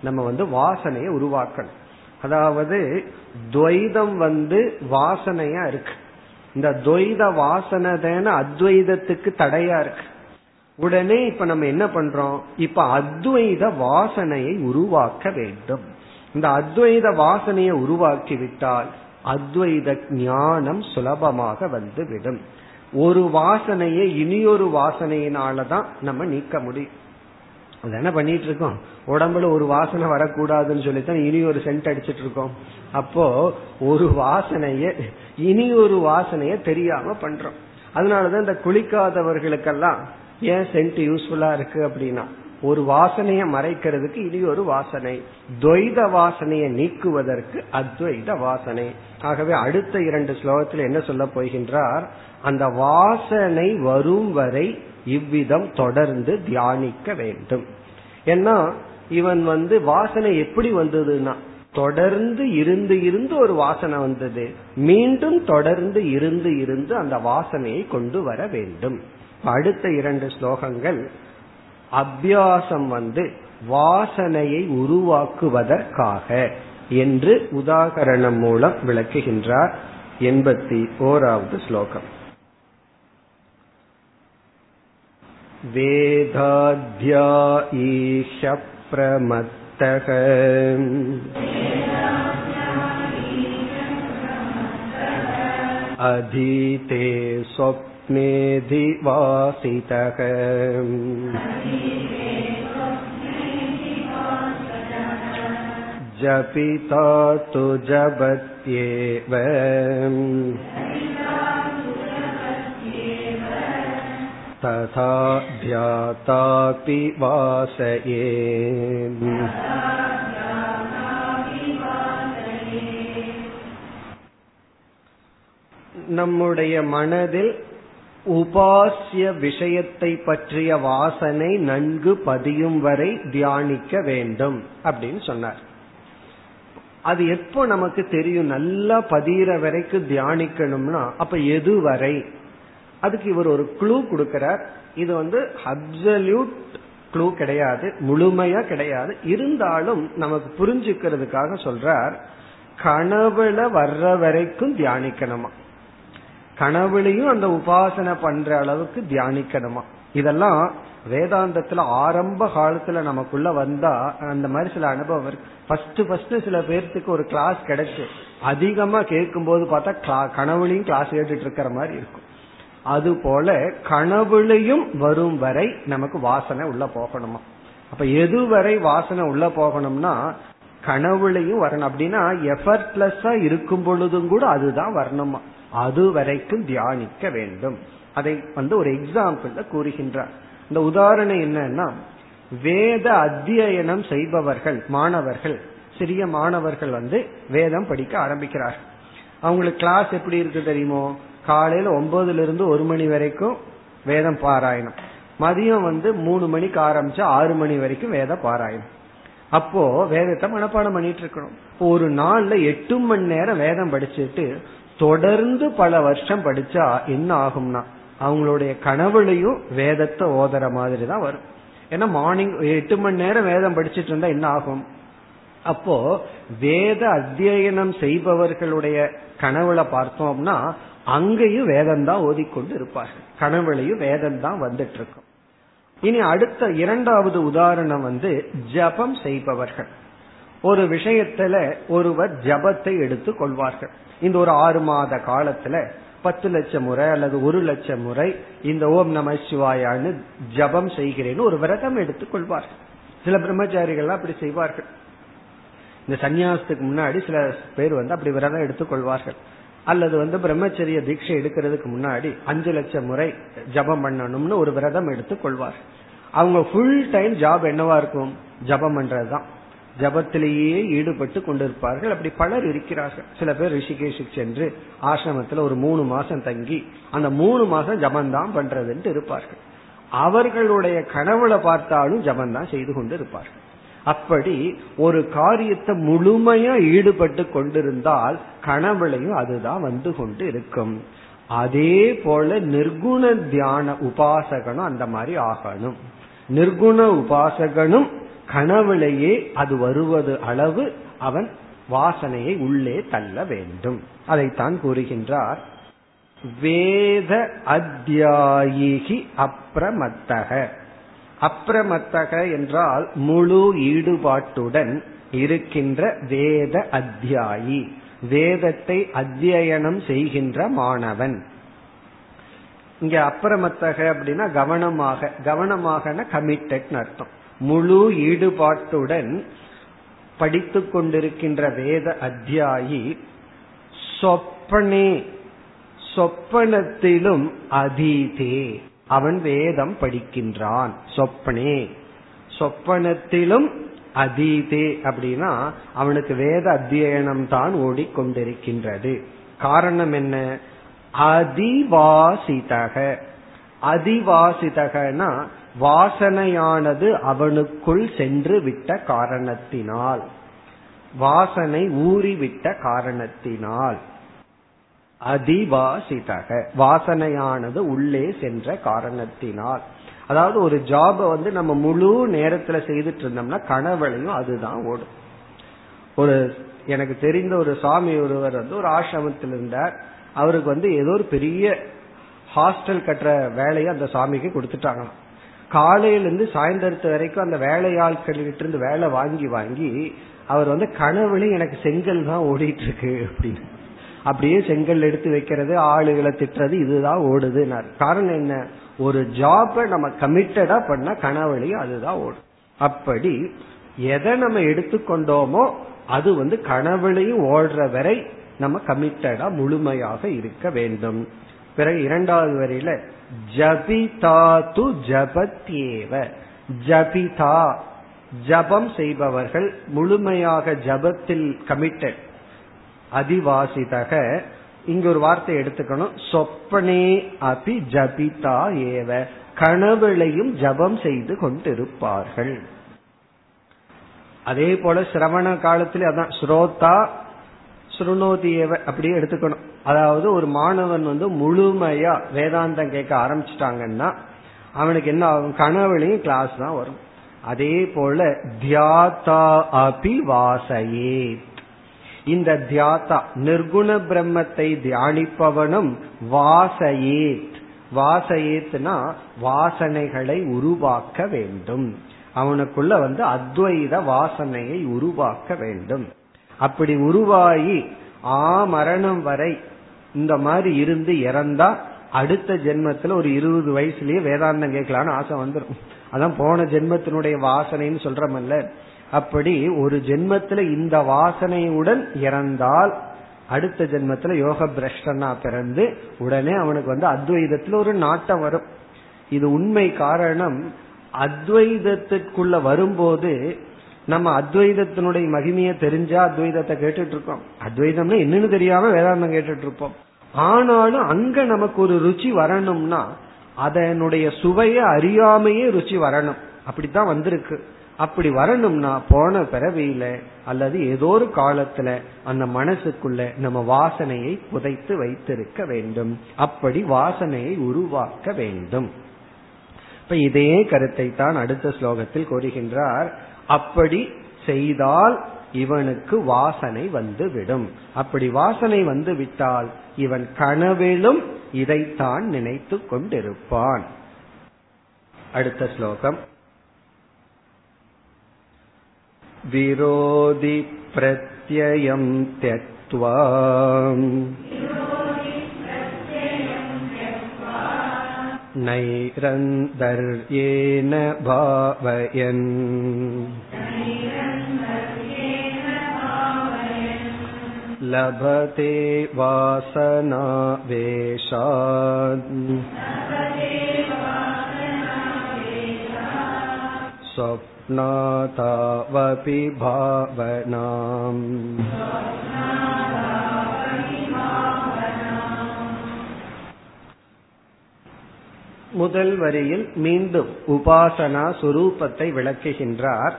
நம்ம வந்து வாசனையை உருவாக்கணும். அதாவது துவைதம் வந்து வாசனையா இருக்கு. இந்த துவைத வாசனை தான அத்வைதத்துக்கு தடையா இருக்கு. உடனே இப்ப நம்ம என்ன பண்றோம்? இப்ப அத்வைத வாசனையை உருவாக்க வேண்டும். இந்த அத்வைத வாசனையை உருவாக்கி விட்டால் அத்வைத ஞானம் சுலபமாக வந்து விடும் ஒரு வாசனையை இனியொரு வாசனையினாலதான் நம்ம நீக்க முடியும். அது என்ன பண்ணிட்டு இருக்கோம் உடம்புல ஒரு வாசனை வரக்கூடாதுன்னு சொல்லித்தான் இனி ஒரு சென்ட் அடிச்சிட்டு இருக்கோம் அப்போ ஒரு வாசனைய இனி ஒரு வாசனைய தெரியாம பண்றோம். அதனாலதான் இந்த குளிக்காதவர்களுக்கெல்லாம் ஏன் சென்ட் யூஸ்ஃபுல்லா இருக்கு அப்படின்னா ஒரு வாசனையை மறைக்கிறதுக்கு இனி ஒரு வாசனை. துவைத வாசனையை நீக்குவதற்கு அத்வைத வாசனை. ஆகவே அடுத்த இரண்டு ஸ்லோகத்தில் என்ன சொல்ல போகின்றார்? அந்த வாசனை வரும் வரை இவ்விதம் தொடர்ந்து தியானிக்க வேண்டும். ஏன்னா இவன் வந்து வாசனை எப்படி வந்ததுன்னா தொடர்ந்து இருந்து இருந்து ஒரு வாசனை வந்தது. மீண்டும் தொடர்ந்து இருந்து இருந்து அந்த வாசனையை கொண்டு வர வேண்டும். அடுத்த இரண்டு ஸ்லோகங்கள் அபியாசம் வந்து வாசனையை உருவாக்குவதற்காக என்று உதாகரணம் மூலம் விளக்குகின்றார் எண்பத்தி ஓராவது ஸ்லோகம். वेदाध्या ईश प्रमत्तः अधीते स्वप्नेधिवासितः जपिता तु जपत्येव तथा ध्यातापि वासये நம்முடைய மனதில் உபாசிய விஷயத்தை பற்றிய வாசனை நன்கு பதியும் வரை தியானிக்க வேண்டும் அப்படின்னு சொன்னார் அது எப்போ நமக்கு தெரியும் நல்லா பதிகிற வரைக்கும் தியானிக்கணும்னா அப்ப எது வரை அதுக்கு இவர் ஒரு க்ளூ கொடுக்கிறார். இது வந்து அப்சல்யூட் க்ளூ கிடையாது முழுமையா கிடையாது. இருந்தாலும் நமக்கு புரிஞ்சுக்கிறதுக்காக சொல்றார் கனவுல வர்ற வரைக்கும் தியானிக்கணுமா? கனவுலையும் அந்த உபாசனை பண்ற அளவுக்கு தியானிக்கணுமா? இதெல்லாம் வேதாந்தத்துல ஆரம்ப காலத்துல நமக்குள்ள வந்தா அந்த மாதிரி சில அனுபவம் இருக்கு. ஃபர்ஸ்ட் ஃபர்ஸ்ட் சில பேர்த்துக்கு ஒரு கிளாஸ் கிடைச்சு. அதிகமா கேட்கும் போது பார்த்தா கனவுலையும் கிளாஸ் கேட்டுட்டு இருக்கிற மாதிரி இருக்கும். அதுபோல கனவுலையும் வரும் வரை நமக்கு வாசனை உள்ள போகணுமா? அப்ப எதுவரை வாசனை உள்ள போகணும்னா கனவுலையும் வரணும். அப்படின்னா எஃபர்ட்லெஸ்ஸா இருக்கும் பொழுதும் கூட அதுதான் வரணுமா? அது வரைக்கும் தியானிக்க வேண்டும். அதை வந்து ஒரு எக்ஸாம்பிள் கூறுகின்றார். இந்த உதாரணம் என்னன்னா வேத அத்தியனம் செய்பவர்கள் மாணவர்கள் சிறிய மாணவர்கள் வந்து வேதம் படிக்க ஆரம்பிக்கிறார்கள். அவங்களுக்கு கிளாஸ் எப்படி இருக்கு தெரியுமோ? காலையில ஒன்பதுல இருந்து ஒரு மணி வரைக்கும் வேதம் பாராயணம். மதியம் வந்து மூணு மணிக்கு ஆரம்பிச்சு ஆறு மணி வரைக்கும் வேத பாராயணம். அப்போ வேதத்தை மனப்பாடம் பண்ணிட்டு இருக்கணும். ஒரு நாள்ல எட்டு மணி நேரம் வேதம் படிச்சுட்டு தொடர்ந்து பல வருஷம் படிச்சா என்ன ஆகும்னா அவங்களுடைய கனவுலையும் வேதத்தை ஓதுற மாதிரி தான் வரும். ஏன்னா மார்னிங் எட்டு மணி நேரம் வேதம் படிச்சுட்டு இருந்தா என்ன ஆகும்? அப்போ வேத அத்தியனம் செய்பவர்களுடைய கனவுல பார்த்தோம்னா அங்கேயும் வேதம் தான் ஓதிக்கொண்டு இருப்பார்கள். கனவுலையும் வேதம் தான் வந்துட்டு இருக்கும் இனி அடுத்த இரண்டாவது உதாரணம் வந்து ஜபம் செய்பவர்கள். ஒரு விஷயத்துல ஒருவர் ஜபத்தை எடுத்து கொள்வார்கள். இந்த ஒரு ஆறு மாத காலத்துல பத்து லட்சம் முறை அல்லது ஒரு லட்சம் முறை இந்த ஓம் நம சிவாயான்னு ஜபம் செய்கிறேன்னு ஒரு விரதம் எடுத்துக் கொள்வார்கள். சில பிரம்மச்சாரிகள் அப்படி செய்வார்கள். இந்த சன்னியாசத்துக்கு முன்னாடி சில பேர் வந்து அப்படி விரதம் எடுத்துக் கொள்வார்கள். அல்லது வந்து பிரம்மச்சரிய தீட்சை எடுக்கிறதுக்கு முன்னாடி அஞ்சு லட்சம் முறை ஜபம் பண்ணணும்னு ஒரு விரதம் எடுத்துக் கொள்வார். அவங்க ஃபுல் டைம் ஜாப் என்னவா இருக்கும்? ஜபம் பண்றதுதான். ஜபத்திலேயே ஈடுபட்டு கொண்டிருப்பார்கள். அப்படி பலர் இருக்கிறார்கள். சில பேர் ரிஷிகேஷுக்கு சென்று ஆசிரமத்தில் ஒரு மூணு மாசம் தங்கி அந்த மூணு மாசம் ஜபந்தான் பண்றதுன்ட்டு இருப்பார்கள். அவர்களுடைய கனவுல பார்த்தாலும் ஜபந்தான் செய்து கொண்டு இருப்பார்கள் அப்படி ஒரு காரியத்தை முழுமையா ஈடுபட்டு கொண்டிருந்தால் கனவுலையும் அதுதான் வந்து கொண்டு இருக்கும். அதே போல நிர்குண தியான உபாசகனும் அந்த மாதிரி ஆகணும். நிர்குண உபாசகனும் கனவுலையே அது வருவது அளவு அவன் வாசனையை உள்ளே தள்ள வேண்டும். அதைத்தான் கூறுகின்றார். வேத அத்தியாயிகி அப்ரமத்தக. அப்ரமத்தக என்றால் முழு ஈடுபாட்டுடன் இருக்கின்ற வேத அத்தியாயி. வேதத்தை அத்தியனம் செய்கின்ற மாணவன். இங்க அப்புறமத்தக அப்படின்னா கவனமாக கவனமாக கமிட்டட் அர்த்தம். முழு ஈடுபாட்டுடன் படித்து கொண்டிருக்கின்ற வேத அத்தியாயி சொப்பனே சொப்பனத்திலும் அதீதே. அவன் வேதம் படிக்கின்றான். சொப்பனே. சொப்பனத்திலும் அதீதே அப்படின்னா அவனுக்கு வேத அத்தியனம் தான் ஓடிக்கொண்டிருக்கின்றது. காரணம் என்ன? அதிவாசிதக. அதிவாசிதகனா வாசனையானது அவனுக்குள் சென்று விட்ட காரணத்தினால். வாசனை ஊறிவிட்ட காரணத்தினால். அதிவாசிதக வாசனையானது உள்ளே சென்ற காரணத்தினால். அதாவது ஒரு ஜாப வந்து நம்ம முழு நேரத்துல செய்துட்டு இருந்தோம்னா கனவுலையும் அதுதான் ஓடும். ஒரு எனக்கு தெரிந்த ஒரு சுவாமி ஒருவர் வந்து ஒரு ஆசிரமத்தில் இருந்தார். அவருக்கு வந்து ஏதோ ஒரு பெரிய ஹாஸ்டல் கட்டுற வேலையை அந்த சுவாமிக்கு கொடுத்துட்டாங்களாம். காலையிலிருந்து சாயந்தரத்து வரைக்கும் அந்த வேலையாட்கள்கிட்ட இருந்து வேலை வாங்கி வாங்கி அவர் வந்து கனவுலையும் எனக்கு செங்கல் தான் ஓடிட்டு இருக்கு அப்படின்னு. அப்படியே செங்கல் எடுத்து வைக்கிறது ஆளுகளை திட்டுறது இதுதான் ஓடுது காரணம் என்ன? ஒரு ஜாப நம்ம கமிட்டடா பண்ண கனவுலையும் அதுதான் ஓடும். அப்படி எதை நம்ம எடுத்துக்கொண்டோமோ அது வந்து கனவுலையும் ஓடுற வரை நம்ம கமிட்டடா முழுமையாக இருக்க வேண்டும். பிறகு இரண்டாவது வரையில ஜபிதா து ஜபத்யேவ. ஜபிதா ஜபம் செய்பவர்கள் முழுமையாக ஜபத்தில் கமிட்டட் அதிவாசிதக. இங்க ஒரு வார்த்தை எடுத்துக்கணும். சொப்பனே அபி ஜபிதா ஏவ. கனவுளையும் ஜபம் செய்து கொண்டிருப்பார்கள். அதே போல சிரவண காலத்துல அதான் ஸ்ரோதா சுருணோதியவ அப்படியே எடுத்துக்கணும். அதாவது ஒரு மாணவன் வந்து முழுமையா வேதாந்தம் கேட்க ஆரம்பிச்சிட்டாங்கன்னா அவனுக்கு என்ன ஆகும்? கனவுலையும் கிளாஸ் தான் வரும். அதே போல தியாதா அபி வாசையே இந்த தியாதா நிர்குண பிரம்மத்தை தியானிப்பவனும் வாசையேத். வாசையேத்னா வாசனைகளை உருவாக்க வேண்டும். அவனுக்குள்ள வந்து அத்வைத வாசனையை உருவாக்க வேண்டும். அப்படி உருவாகி ஆ மரணம் வரை இந்த மாதிரி இருந்து இறந்தா அடுத்த ஜென்மத்துல ஒரு இருபது வயசுலயே வேதாந்தம் கேட்கலான்னு ஆசை வந்துடும் அதான் போன ஜென்மத்தினுடைய வாசனைன்னு சொல்றமல்ல. அப்படி ஒரு ஜென்மத்துல இந்த வாசனையுடன் இறந்தால் அடுத்த ஜென்மத்துல யோக பிரஷ்டனா பிறந்து உடனே அவனுக்கு வந்து அத்வைதத்துல ஒரு நாட்டம் வரும். இது உண்மை காரணம். அத்வைதத்திற்குள்ள வரும்போது நம்ம அத்வைதத்தினுடைய மகிமையை தெரிஞ்சா அத்வைதத்தை கேட்டுட்டு இருக்கோம் அத்வைதம்னா என்னன்னு தெரியாம வேதாந்தம் கேட்டுட்டு இருப்போம் ஆனாலும் அங்க நமக்கு ஒரு ருச்சி வரணும்னா அதனுடைய சுவையை அறியாமையே ருச்சி வரணும். அப்படித்தான் வந்திருக்கு. அப்படி வரணும்னா போன பிறவியில அல்லது ஏதோ ஒரு காலத்துல அந்த மனசுக்குள்ள நம்ம வாசனையை புதைத்து வைத்திருக்க வேண்டும். அப்படி வாசனையை உருவாக்க வேண்டும். இப்ப இதே கருத்தை தான் அடுத்த ஸ்லோகத்தில் கூறுகின்றார். அப்படி செய்தால் இவனுக்கு வாசனை வந்து விடும் அப்படி வாசனை வந்து விட்டால் இவன் கனவிலும் இதைத்தான் நினைத்து கொண்டிருப்பான். அடுத்த ஸ்லோகம். विरोधि प्रत्ययं त्यक्त्वा नैरन्तर्येण भावयन् लभते वासनावेशात् स्वप्नातावपि भावनाम् முதல் வரியில் மீண்டும் உபாசனா சுரூபத்தை விளக்குகின்றார்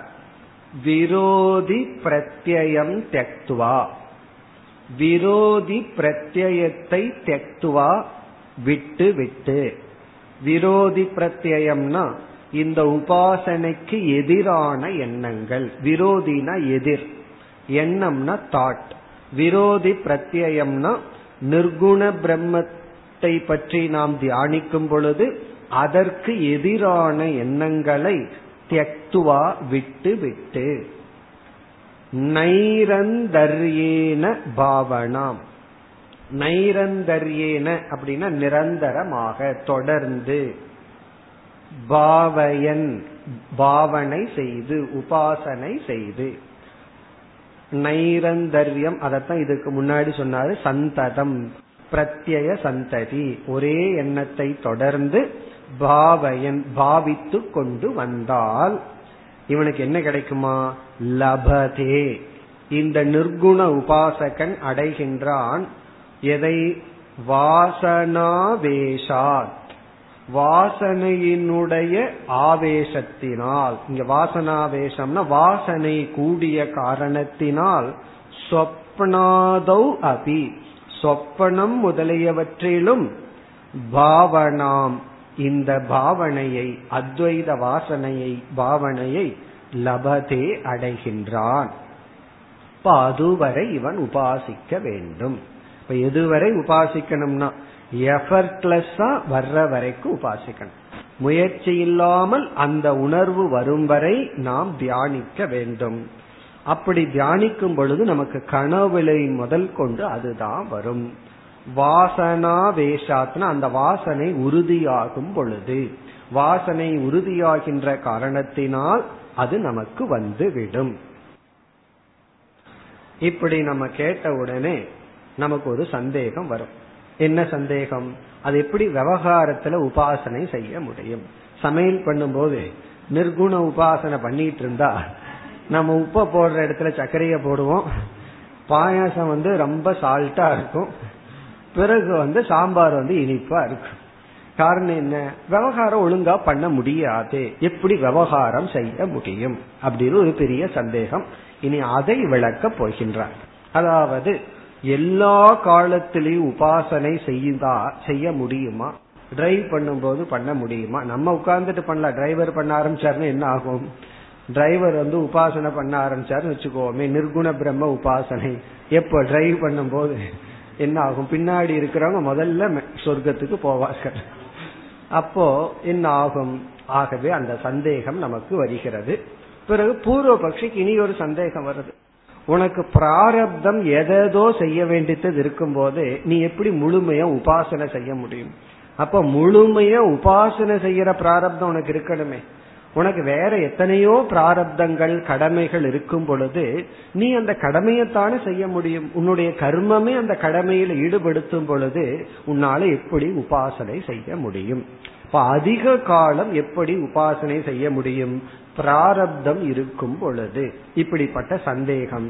விரோதி பிரத்யம் தெக்துவா விரோதி பிரத்யத்தை தெக்துவா விட்டு விட்டு விரோதி பிரத்யம்னா இந்த உபாசனைக்கு எதிரான எண்ணங்கள். விரோதினா எதிர். எண்ணம்னா தாட் விரோதி பிரத்யம்னா நிர்குண பிரம்மத்தை பற்றி நாம் தியானிக்கும் பொழுது அதற்கு எதிரான எண்ணங்களை தியக்துவா விட்டு விட்டு. நைரந்தர்யேன பாவனாம். நைரந்தர்யேன அப்படின்னா நிரந்தரமாக தொடர்ந்து. பாவயன் பாவனை செய்து உபாசனை செய்து. நைரந்தர்யம் அதத்தான் இதுக்கு முன்னாடி சொன்னாரு சந்ததம் பிரத்யய சந்ததி. ஒரே எண்ணத்தை தொடர்ந்து பாவயன் பாவித்து கொண்டு வந்தால் இவனுக்கு என்ன கிடைக்குமா? லபதே. இந்த நிர்குண உபாசகன் அடைகின்றான் எதை? வாசனாவேஷாத். வாசனையினுடைய ஆவேசத்தினால். இங்க வாசனாவேசம்னா வாசனை கூடிய காரணத்தினால் சொப்னாதௌ அபி. சொப்பனம் முதலியவற்றிலும் பாவனாம். இந்த பாவனையை அத்வைத வாசனையை பாவனையை லபதே அடைகின்றான். இப்ப அதுவரை இவன் உபாசிக்க வேண்டும். இப்ப எதுவரை உபாசிக்கணும்னா எஃபர்ட்லெஸ்ஸா வர்ற வரைக்கும் உபாசிக்கணும். முயற்சி இல்லாமல் அந்த உணர்வு வரும் வரை நாம் தியானிக்க வேண்டும். அப்படி தியானிக்கும் பொழுது நமக்கு கனவுளை முதல் கொண்டு அதுதான் வரும். வாசனா வேஷாத்னா அந்த வாசனை உறுதியாகும் பொழுது. வாசனை உறுதியாகின்ற காரணத்தினால் அது நமக்கு வந்து விடும் இப்படி நம்ம கேட்ட உடனே நமக்கு ஒரு சந்தேகம் வரும். என்ன சந்தேகம்? அது எப்படி விவகாரத்துல உபாசனை செய்ய முடியும்? சமையல் பண்ணும்போது நிர்குண உபாசனை பண்ணிட்டு இருந்தா நம்ம உப்பை போடுற இடத்துல சர்க்கரைய போடுவோம். பாயாசம் வந்து ரொம்ப சால்ட்டா இருக்கும். பிறகு வந்து சாம்பார் வந்து இனிப்பா இருக்கும். காரணம் என்ன? விவகாரம் ஒழுங்கா பண்ண முடியாது. எப்படி விவகாரம் செய்ய முடியும்? அப்படின்னு ஒரு பெரிய சந்தேகம். இனி அதை விளக்க போகின்றார். அதாவது எல்லா காலத்திலையும் உபாசனை செய்தா செய்ய முடியுமா? டிரைவ் பண்ணும்போது பண்ண முடியுமா? நம்ம உட்கார்ந்துட்டு பண்ணலாம். டிரைவர் பண்ண ஆரம்பிச்சாருன்னு என்ன ஆகும்? டிரைவர் வந்து உபாசனை பண்ண ஆரம்பிச்சாருன்னு வச்சுக்கோமே. நிர்குண பிரம்ம உபாசனை. எப்போ டிரைவ் பண்ணும்போது என்ன ஆகும்? பின்னாடி இருக்கிறவங்க முதல்ல சொர்க்கத்துக்கு போவார்கள். அப்போ என்ன ஆகும்? ஆகவே அந்த சந்தேகம் நமக்கு வருகிறது. பிறகு பூர்வபக்ஷிக்கு இனி ஒரு சந்தேகம் வருது. உனக்கு பிராரப்தம் எதோ செய்ய வேண்டியது இருக்கும் போது நீ எப்படி முழுமையா உபாசனை செய்ய முடியும்? அப்ப முழுமையா உபாசனை செய்யற பிராரப்தம் உனக்கு இருக்கணுமே. உனக்கு வேற எத்தனையோ பிராரப்தங்கள் கடமைகள் இருக்கும் பொழுது நீ அந்த கடமையைத்தானே செய்ய முடியும்? உன்னுடைய கர்மமே அந்த கடமையில் ஈடுபடுத்தும் பொழுது உன்னால எப்படி உபாசனை செய்ய முடியும்? இப்ப அதிக காலம் எப்படி உபாசனை செய்ய முடியும்? பிராரப்தம் இருக்கும் பொழுது இப்படிப்பட்ட சந்தேகம்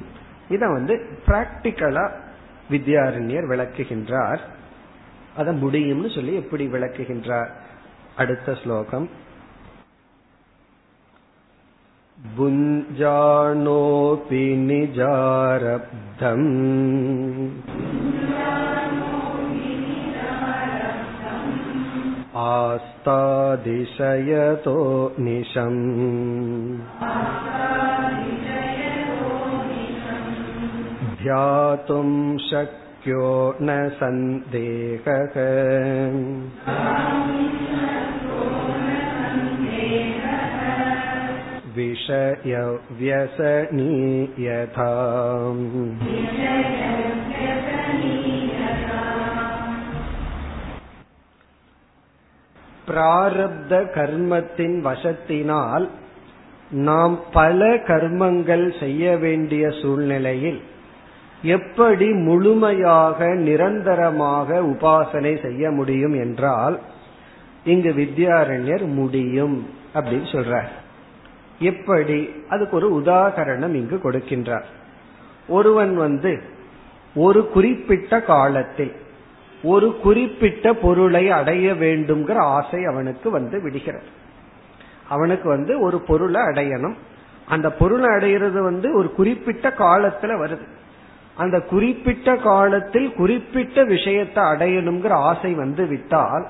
இத வந்து பிராக்டிக்கலா வித்யாரண்யர் விளக்குகின்றார் அத முடியும்னு சொல்லி எப்படி விளக்குகின்றார் அடுத்த ஸ்லோகம் भुञ्जानोऽपि निजारब्धम् आस्तादिशयतो निशम् ध्यातुं शक्यो न सन्देहः विषयव्यसनीयथा பிராரப்த கர்மத்தின் வசத்தினால் நாம் பல கர்மங்கள் செய்ய வேண்டிய சூழ்நிலையில் எப்படி முழுமையாக நிரந்தரமாக உபாசனை செய்ய முடியும் என்றால் இங்கு வித்யாரண்யர் முடியும் அப்படின்னு சொல்றார். எப்படி? அதுக்கு ஒரு உதாகரணம் இங்கு கொடுக்கின்றார். ஒருவன் வந்து ஒரு குறிப்பிட்ட காலத்தில் ஒரு குறிப்பிட்ட பொருளை அடைய வேண்டும்ங்கிற ஆசை அவனுக்கு வந்து விடுகிறது. அவனுக்கு வந்து ஒரு பொருளை அடையணும். அந்த பொருளை அடையிறது வந்து ஒரு குறிப்பிட்ட காலத்துல வருது. அந்த குறிப்பிட்ட காலத்தில் குறிப்பிட்ட விஷயத்தை அடையணுங்கிற ஆசை வந்து விட்டால்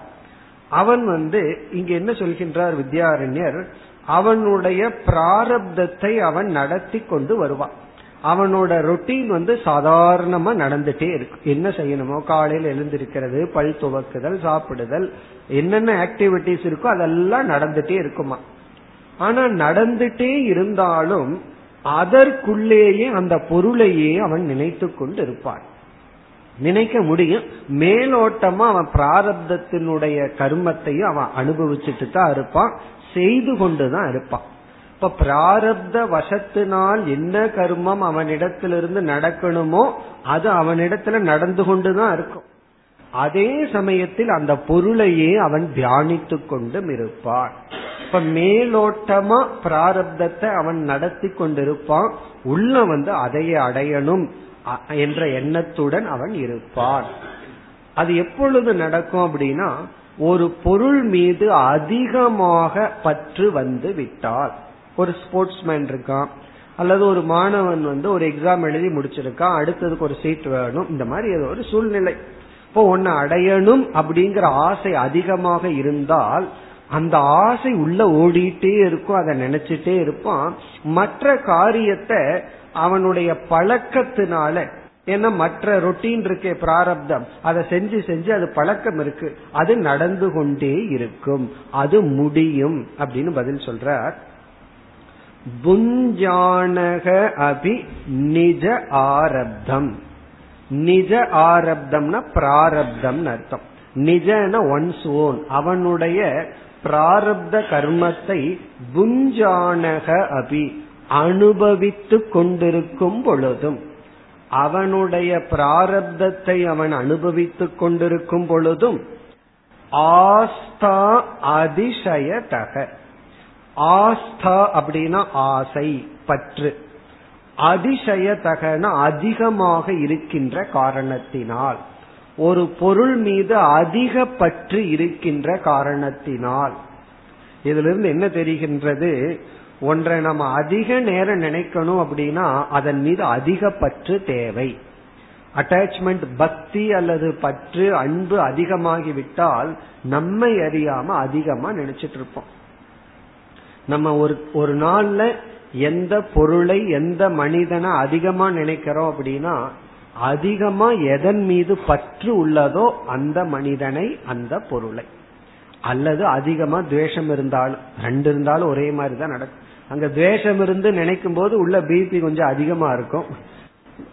அவன் வந்து இங்க என்ன சொல்கின்றார் வித்யாரண்யர் அவனுடைய பிராரப்தத்தை அவன் நடத்தி கொண்டு வருவான். அவனோட ரொட்டீன் வந்து சாதாரணமா நடந்துட்டே இருக்கு. என்ன செய்யணுமோ காலையில் எழுந்திருக்கிறது பல் துவக்குதல் சாப்பிடுதல் என்னென்ன ஆக்டிவிட்டிஸ் இருக்கோ அதெல்லாம் நடந்துட்டே இருக்குமா? ஆனா நடந்துட்டே இருந்தாலும் அதற்குள்ளேயே அந்த பொருளையே அவன் நினைத்து கொண்டு இருப்பான். நினைக்க முடியும். மேலோட்டமா அவன் பிராரப்தத்தினுடைய கர்மத்தையும் அவன் அனுபவிச்சுட்டு தான் இருப்பான். செய்து கொண்டுதான் இருப்பான். இப்ப பிராரப்த வசத்தினால் என்ன கர்மம் அவனிடத்திலிருந்து நடக்கணுமோ அது அவனிடத்துல நடந்து கொண்டுதான் இருக்கும். அதே சமயத்தில் அந்த பொருளையே அவன் தியானித்து கொண்டும் இருப்பான். இப்ப மேலோட்டமா பிராரப்தத்தை அவன் நடத்தி கொண்டிருப்பான். உள்ள வந்து அதையே அடையணும் என்ற எண்ணத்துடன் அவன் இருப்பான். அது எப்பொழுது நடக்கும் அப்படின்னா ஒரு பொருள் மீது அதிகமாக பற்று வந்து விட்டால். ஒரு ஸ்போர்ட்ஸ்மேன் இருக்கான் அல்லது ஒரு மாணவன் வந்து ஒரு எக்ஸாம் எழுதி முடிச்சிருக்கான் அடுத்ததுக்கு ஒரு சீட் வேணும் இந்த மாதிரி ஏதோ ஒரு சூழ்நிலை. இப்போ ஒன்னு அடையணும் அப்படிங்கிற ஆசை அதிகமாக இருந்தால் அந்த ஆசை உள்ள ஓடிட்டே இருக்கும் அதை நினைச்சிட்டே இருப்பான். மற்ற காரியத்தை அவனுடைய பழக்கத்தினால ஏன்னா மற்ற ரொட்டீன் இருக்கே பிராரப்தம். அதை செஞ்சு செஞ்சு அது பழக்கம் இருக்கு. அது நடந்து கொண்டே இருக்கும். அது முடியும் அப்படின்னு பதில் சொல்றார் புஞ்சானக அபி நிஜ ஆரப்தம். நிஜ ஆரப்தம்னா பிராரப்தம் அர்த்தம். நிஜன ஒன்ஸ் ஓன் அவனுடைய பிராரப்த கர்மத்தை புஞ்சானக அபி அனுபவித்து கொண்டிருக்கும் பொழுதும் அவனுடைய பிராரப்தத்தை அவன் அனுபவித்துக் கொண்டிருக்கும் பொழுதும் ஆஸ்தா அதிசயதக. ஆஸ்தா அப்படின்னா ஆசை பற்று. அதிசயத்தகன அதிகமாக இருக்கின்ற காரணத்தினால் ஒரு பொருள் மீது அதிக பற்று இருக்கின்ற காரணத்தினால். இதுல இருந்து என்ன தெரிகின்றது? ஒன்றை நம்ம அதிக நேரம் நினைக்கணும் அப்படின்னா அதன் மீது அதிக பற்று தேவை. அட்டாச்மெண்ட் பக்தி அல்லது பற்று அன்பு அதிகமாகிவிட்டால் நம்மை அறியாம அதிகமா நினைச்சிட்டு இருப்போம். நம்ம ஒரு ஒரு நாள்ல எந்த பொருளை எந்த மனிதனை அதிகமா நினைக்கிறோம் அப்படின்னா அதிகமா எதன் மீது பற்று உள்ளதோ அந்த மனிதனை அந்த பொருளை. அல்லது அதிகமா துவேஷம் இருந்தாலும் ரெண்டு இருந்தாலும் ஒரே மாதிரி தான் நடக்கும். அங்க துவேஷம் இருந்து நினைக்கும் போது உள்ள பிபி கொஞ்சம் அதிகமா இருக்கும்.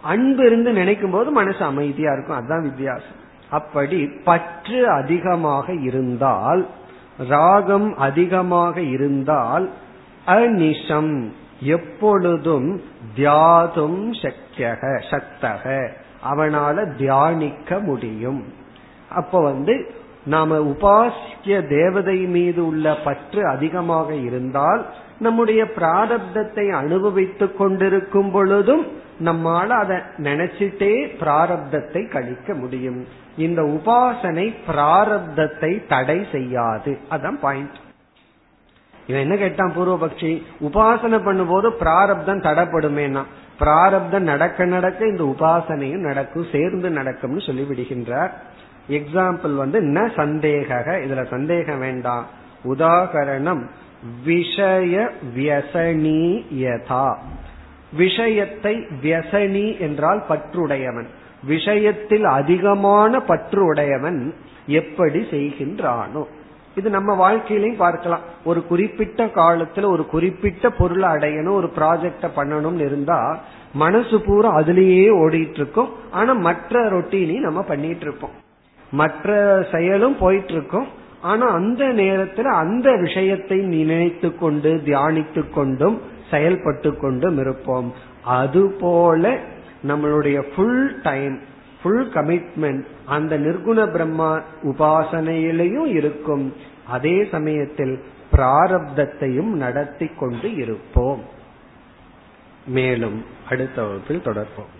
அன்பு இருந்து நினைக்கும் போது மனசு அமைதியா இருக்கும். அதுதான் வித்தியாசம். அப்படி பற்று அதிகமாக இருந்தால் ராகம் அதிகமாக இருந்தால் அநிஷம் எப்பொழுதும் தியாதும் சக்கியக சக்தக. அவனால தியானிக்க முடியும். அப்ப வந்து நாம உபாசிக்க தேவதை மீது உள்ள பற்று அதிகமாக இருந்தால் நம்முடைய பிராரப்தத்தை அனுபவித்துக் கொண்டிருக்கும் பொழுதும் நம்மால அதை நினைச்சிட்டே பிராரப்தத்தை கழிக்க முடியும். இந்த உபாசனை பிராரப்தத்தை தடை செய்யாது. அதான் பாயிண்ட் இவன் என்ன கேட்டான் பூர்வபக்ஷி? உபாசனை பண்ணும்போது பிராரப்தம் தடப்படுமேனா? பிராரப்தம் நடக்க நடக்க இந்த உபாசனையும் நடக்கும் சேர்ந்து நடக்கும்னு சொல்லி விடுகின்றார் எக்ஸாம்பிள் வந்து ந சந்தேக இதுல சந்தேகம் வேண்டாம். உதாகரணம் விஷய வியசனீயதா விஷயத்தை வியசனி என்றால் பற்றுடையவன். விஷயத்தில் அதிகமான பற்று உடையவன் எப்படி செய்கின்றானோ. இது நம்ம வாழ்க்கையிலையும் பார்க்கலாம். ஒரு குறிப்பிட்ட காலத்துல ஒரு குறிப்பிட்ட பொருளை அடையணும் ஒரு ப்ராஜெக்ட பண்ணணும்னு இருந்தா மனசு பூரா அதுலேயே ஓடிட்டு இருக்கும் ஆனா மற்ற ரொட்டீனையும் நம்ம பண்ணிட்டு இருப்போம் மற்ற செயலும் போயிட்டு இருக்கோம் ஆனா அந்த நேரத்துல அந்த விஷயத்தை நினைத்து கொண்டு தியானித்து கொண்டும் செயல்பட்டு கொண்டும் இருப்போம். அதுபோல நம்மளுடைய ஃபுல் டைம் ஃபுல் கமிட்மெண்ட் அந்த நிர்குண பிரம்மா உபாசனையிலையும் இருக்கும். அதே சமயத்தில் பிராரப்தத்தையும் நடத்தி கொண்டு இருப்போம். மேலும் அடுத்த வகுப்பில் தொடர்போம்.